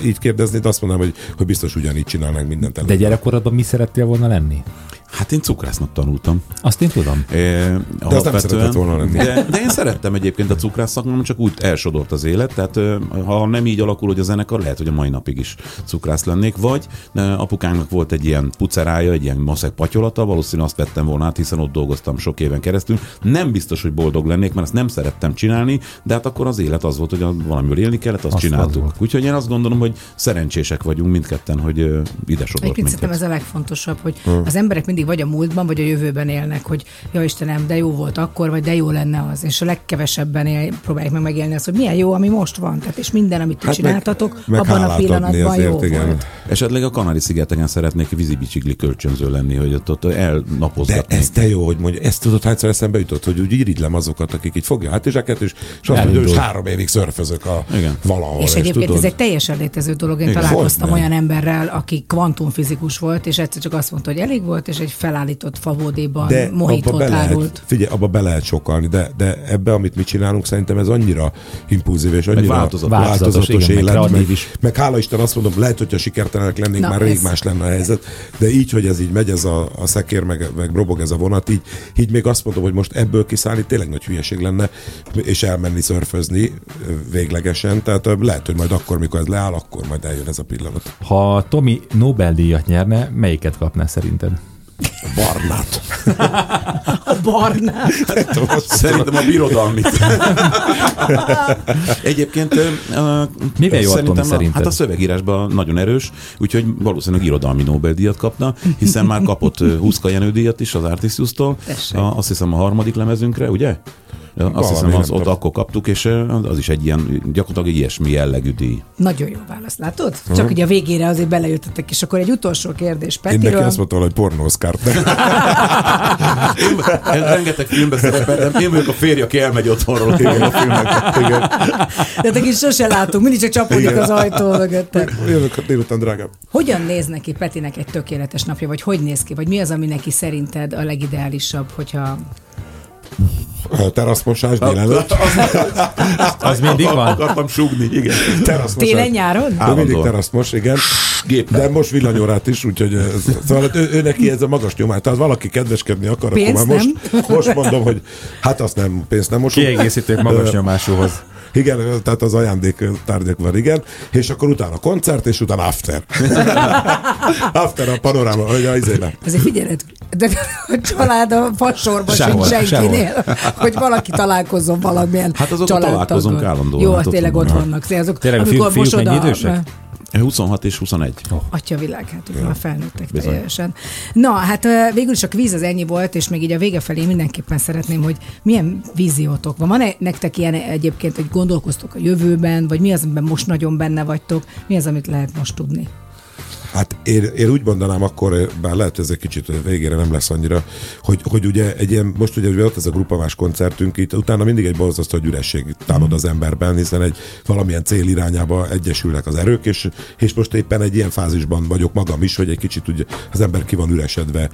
így kérdeznéd, azt mondanám, hogy, hogy biztos ugyanígy csinálnánk mindent De előtt. gyerekkorodban mi szerettél volna lenni? Hát én cukrásznak tanultam. Azt én tudom. É, De azt nem szeretett volna lenni. De, de én szerettem egyébként a cukrász szakmám, csak úgy elsodort az élet, tehát ha nem így alakul, hogy a zenekar, lehet, hogy a mai napig is cukrász lennék, vagy ö, apukánknak volt egy ilyen pucerája, egy ilyen maszek patyolata, valószínűleg azt vettem volna át, hiszen ott dolgoztam sok éven keresztül. Nem biztos, hogy boldog lennék, mert ezt nem szerettem csinálni, de hát akkor az élet az volt, hogy a- valamiből élni kellett, azt, Azt az csináltuk. volt. Úgyhogy én azt gondolom, hogy szerencsések vagyunk mindketten, hogy ide sodort Egyébként minket. ez a legfontosabb, hogy az emberek mindig vagy a múltban, vagy a jövőben élnek, hogy ja Istenem, de jó volt akkor, vagy de jó lenne az. És a legkevesebben él, próbálják meg megélni azt, hogy milyen jó, ami most van. Tehát és minden, amit ti Hát csináltatok, meg abban a pillanatban jó azért, igen. volt. Esetleg a Kanári-szigeteken szeretnék vízibicikli kölcsönző lenni, hogy ott, ott De elnapozgatnék. ez te jó, hogy mondja, ezt tudod, hányszor eszembe jutott, hogy úgy irigylem azokat, akik így fogja hátizsáket, és, és azt mondja, hogy három évig szörfözök a Igen. valahol. És egyébként tudod, ez egy teljesen létező dolog. Én Igen, találkoztam olyan emberrel, aki kvantumfizikus volt, és egyszer csak azt mondta, hogy elég volt, és egy felállított favódéban de abba mohitót be árult. lehet, figyelj, abba be lehet sokalni, de, de ebbe, amit mi csinálunk, szerintem ez annyira impulzív és annyira változatos. változatos, Változatos, igen, meg élet, meg, is. meg hála Isten azt mondom, lehet, hogyha sikertelenek lennénk, Na, már rég ez- más lenne a helyzet, de így, hogy ez így megy, ez a, a szekér, meg, meg robog ez a vonat, így, így még azt mondom, hogy most ebből kiszállni tényleg nagy hülyeség lenne, és elmenni szörfözni véglegesen, tehát lehet, hogy majd akkor, mikor ez leáll, akkor majd eljön ez a pillanat. Ha Tomi Nobel-díjat nyerne, melyiket kapná szerinted? <laughs> A barnát. A barnát. Szerintem a birodalmit. Egyébként Mivel jó szerintem szerinted? Hát a szövegírásban nagyon erős, úgyhogy valószínűleg irodalmi Nobel-díjat kapna, hiszen már kapott Huszka Jenő díjat is az Artisius-tól, azt hiszem a harmadik lemezünkre, ugye? Ja, Azt Valami, hiszem, nem az, ott akkor kaptuk, és az is egy ilyen, gyakorlatilag egy ilyesmi jellegű díj. Nagyon jó válasz, látod? Csak ugye a végére azért belejöttetek, és akkor egy utolsó kérdés Én neki Petiről. azt mondtam, hogy pornószkárt. <laughs> Én rengeteg filmben szerepeltem, én vagyok a férj, aki elmegy otthonról igen, a filmek. Igen. De te is sose látunk, mindig csak csapódik az ajtó mögötte. Jövök a délután, drágám. Hogyan néz neki Petinek egy tökéletes napja, vagy hogy néz ki, vagy mi az, ami neki szerinted a legideálisabb, hogyha Teraszmosás délelőtt. <laughs> Az mindig van? Akartam súgni, igen. Teraszmosás. télen-nyáron? Ő mindig Állandóan. teraszt most, igen. Géppel. De most villanyórát is, úgyhogy ez, szóval ő, ő, neki ez a magas nyomát. Tehát valaki kedveskedni akar, Pénzt akkor már most, most mondom, hogy hát azt nem, pénzt nem mosunk. Kiegészítők magas nyomásúhoz. Igen, tehát az ajándék tárgyak van, igen. És akkor utána koncert, és utána after. <laughs> after a panoráma, hogy a izéle. Azért figyeled, de a család a fasorban sincs senkinél, hogy valaki találkozzon valamilyen Hát családtaggal. találkozunk állandóan, Jó, hát tényleg ott vannak. Azok, Tényleg a fiúk mennyi idősek? 26 és 21. Atya világ, hát ők már felnőttek Bizony. teljesen. Na, hát végül is a kvíz az ennyi volt, és még így a vége felé mindenképpen szeretném, hogy milyen víziótok van. Van-e nektek ilyen egyébként, hogy gondolkoztok a jövőben, vagy mi az, amiben most nagyon benne vagytok, mi az, amit lehet most tudni? Hát én, én úgy mondanám akkor, bár lehet ez egy kicsit végére nem lesz annyira, hogy, hogy ugye egy ilyen, most ugye volt ez a grupavás koncertünk, itt utána mindig egy borzasztó hogy üresség támad az emberben, hiszen egy valamilyen cél irányába egyesülnek az erők, és, és most éppen egy ilyen fázisban vagyok magam is, hogy egy kicsit ugye az ember ki van üresedve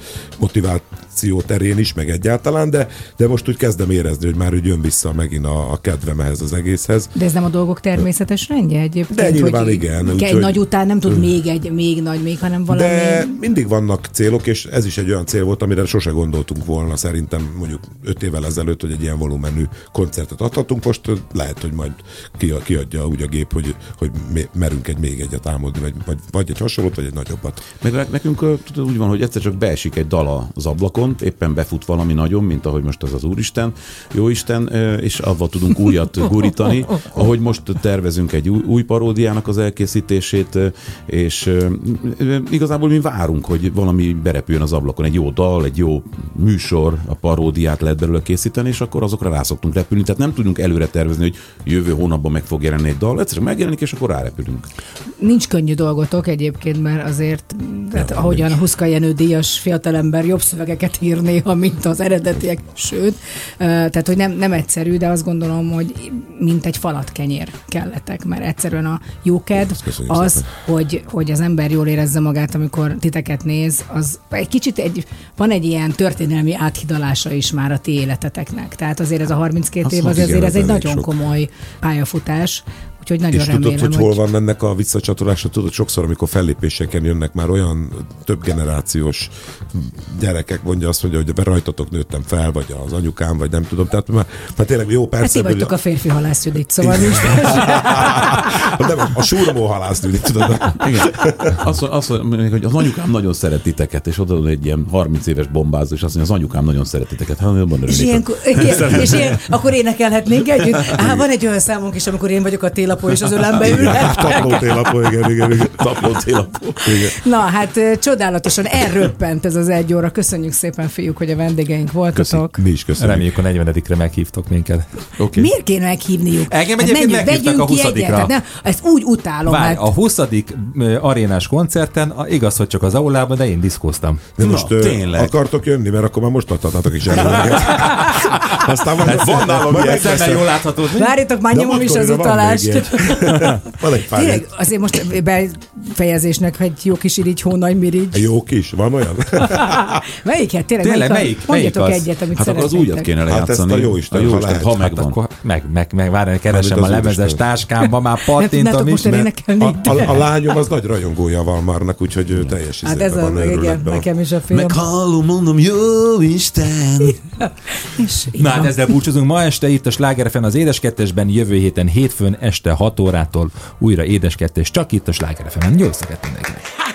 motiváció terén is, meg egyáltalán, de, de most úgy kezdem érezni, hogy már úgy jön vissza megint a, a kedvem ehhez az egészhez. De ez nem a dolgok természetes rendje egyébként? De nyilván hogy igen, Egy úgyhogy- nagy után nem tud még egy, még nagy, még, hanem valami... De mindig vannak célok, és ez is egy olyan cél volt, amire sose gondoltunk volna szerintem mondjuk öt évvel ezelőtt, hogy egy ilyen volumenű koncertet adhatunk. Most lehet, hogy majd ki, kiadja úgy a gép, hogy, hogy merünk egy még egyet álmodni, vagy, vagy, vagy egy hasonlót, vagy egy nagyobbat. Meg ne- nekünk tudod, úgy van, hogy egyszer csak beesik egy dal az ablakon, éppen befut valami nagyon, mint ahogy most az az Úristen, Jóisten, és avval tudunk újat gurítani. <laughs> Ahogy most tervezünk egy új, új paródiának az elkészítését, és igazából mi várunk, hogy valami berepüljön az ablakon, egy jó dal, egy jó műsor, a paródiát lehet belőle készíteni, és akkor azokra rá szoktunk repülni. Tehát nem tudunk előre tervezni, hogy jövő hónapban meg fog jelenni egy dal, egyszerűen megjelenik, és akkor rárepülünk. Nincs könnyű dolgotok egyébként, mert azért, tehát ahogyan a Huszka Jenő díjas fiatalember jobb szövegeket ír néha, mint az eredetiek, sőt, tehát hogy nem, nem egyszerű, de azt gondolom, hogy mint egy falatkenyér kelletek, mert egyszerűen a jóked köszönjük az, szépen. hogy, hogy az ember jól érezze magát, amikor titeket néz, az egy kicsit egy, van egy ilyen történelmi áthidalása is már a ti életeteknek. Tehát azért ez a 32 Az év, az azért az ez egy nagyon sok. komoly pályafutás, úgyhogy nagyon És remélem, tudod, hogy hol van ennek a visszacsatolása? Tudod, sokszor, amikor fellépéseken jönnek már olyan több generációs gyerekek, mondja azt mondja, hogy rajtatok nőttem fel, vagy az anyukám, vagy nem tudom. Tehát már, már tényleg jó Hát ti persze. vagytok a férfi halász Judit, szóval nincs <laughs> nem, a súrmó halász tűnik, tudod. Igen. Azt, azt mondja, hogy az anyukám nagyon szeret titeket, és oda egy ilyen 30 éves bombázó, és azt mondja, az anyukám nagyon szeret titeket. Hát jobban És, örülnék. ilyenkor, igen, és ilyen, <laughs> akkor énekelhetnénk együtt. Á, van egy olyan számunk is, amikor én vagyok a télapó, és az ölembe ülhet. <laughs> Tapló télapó, igen, igen, igen. Tapló télapó. igen. Na, hát csodálatosan elröppent ez az egy óra. Köszönjük szépen, fiúk, hogy a vendégeink voltatok. Mi is köszönjük. Reméljük a 40-re meghívtok minket. Okay. Miért kéne meghívniuk? Engem Hát menjünk, vegyünk a ki 20-dikra. egyet. Hát ne, ezt úgy utálom. Várj, hát. a 20. ö, arénás koncerten, a- igaz, hogy csak az aulában, de én diszkóztam. De Na, most tényleg. akartok jönni, mert akkor már most adhatátok is előleget. <laughs> Aztán majd van nálam ilyen. Szemmel jól látható. Várjatok, már nyomom is az van utalást. <laughs> Van egy pár Tényleg, azért most befejezésnek egy jó kis irigy, hónagy mirigy. jó kis, van olyan? <laughs> Melyiket? Tényleg, Tényleg, a- melyik- Mondjatok melyik az? egyet, amit Hát akkor az újat kéne Hát ezt lejátszani. a jóisten, a ha jóisten, lehet. ha Hát megvan. Akkor meg, meg, meg, várj, keresem Amit a lemezes táskámba, már Nem pattintom is. A, a, a lányom az nagy rajongója Valmarnak, úgyhogy ő teljes Hát ez a, van igen, nekem is a film. Meghallom, mondom, jó Isten! <laughs> És Na hát ezzel búcsúzunk ma este itt a Sláger FM az Édes Kettesben, jövő héten hétfőn este 6 órától újra Édes Kettes, csak itt a Sláger FM-en. Jó éjszakát mindenkinek!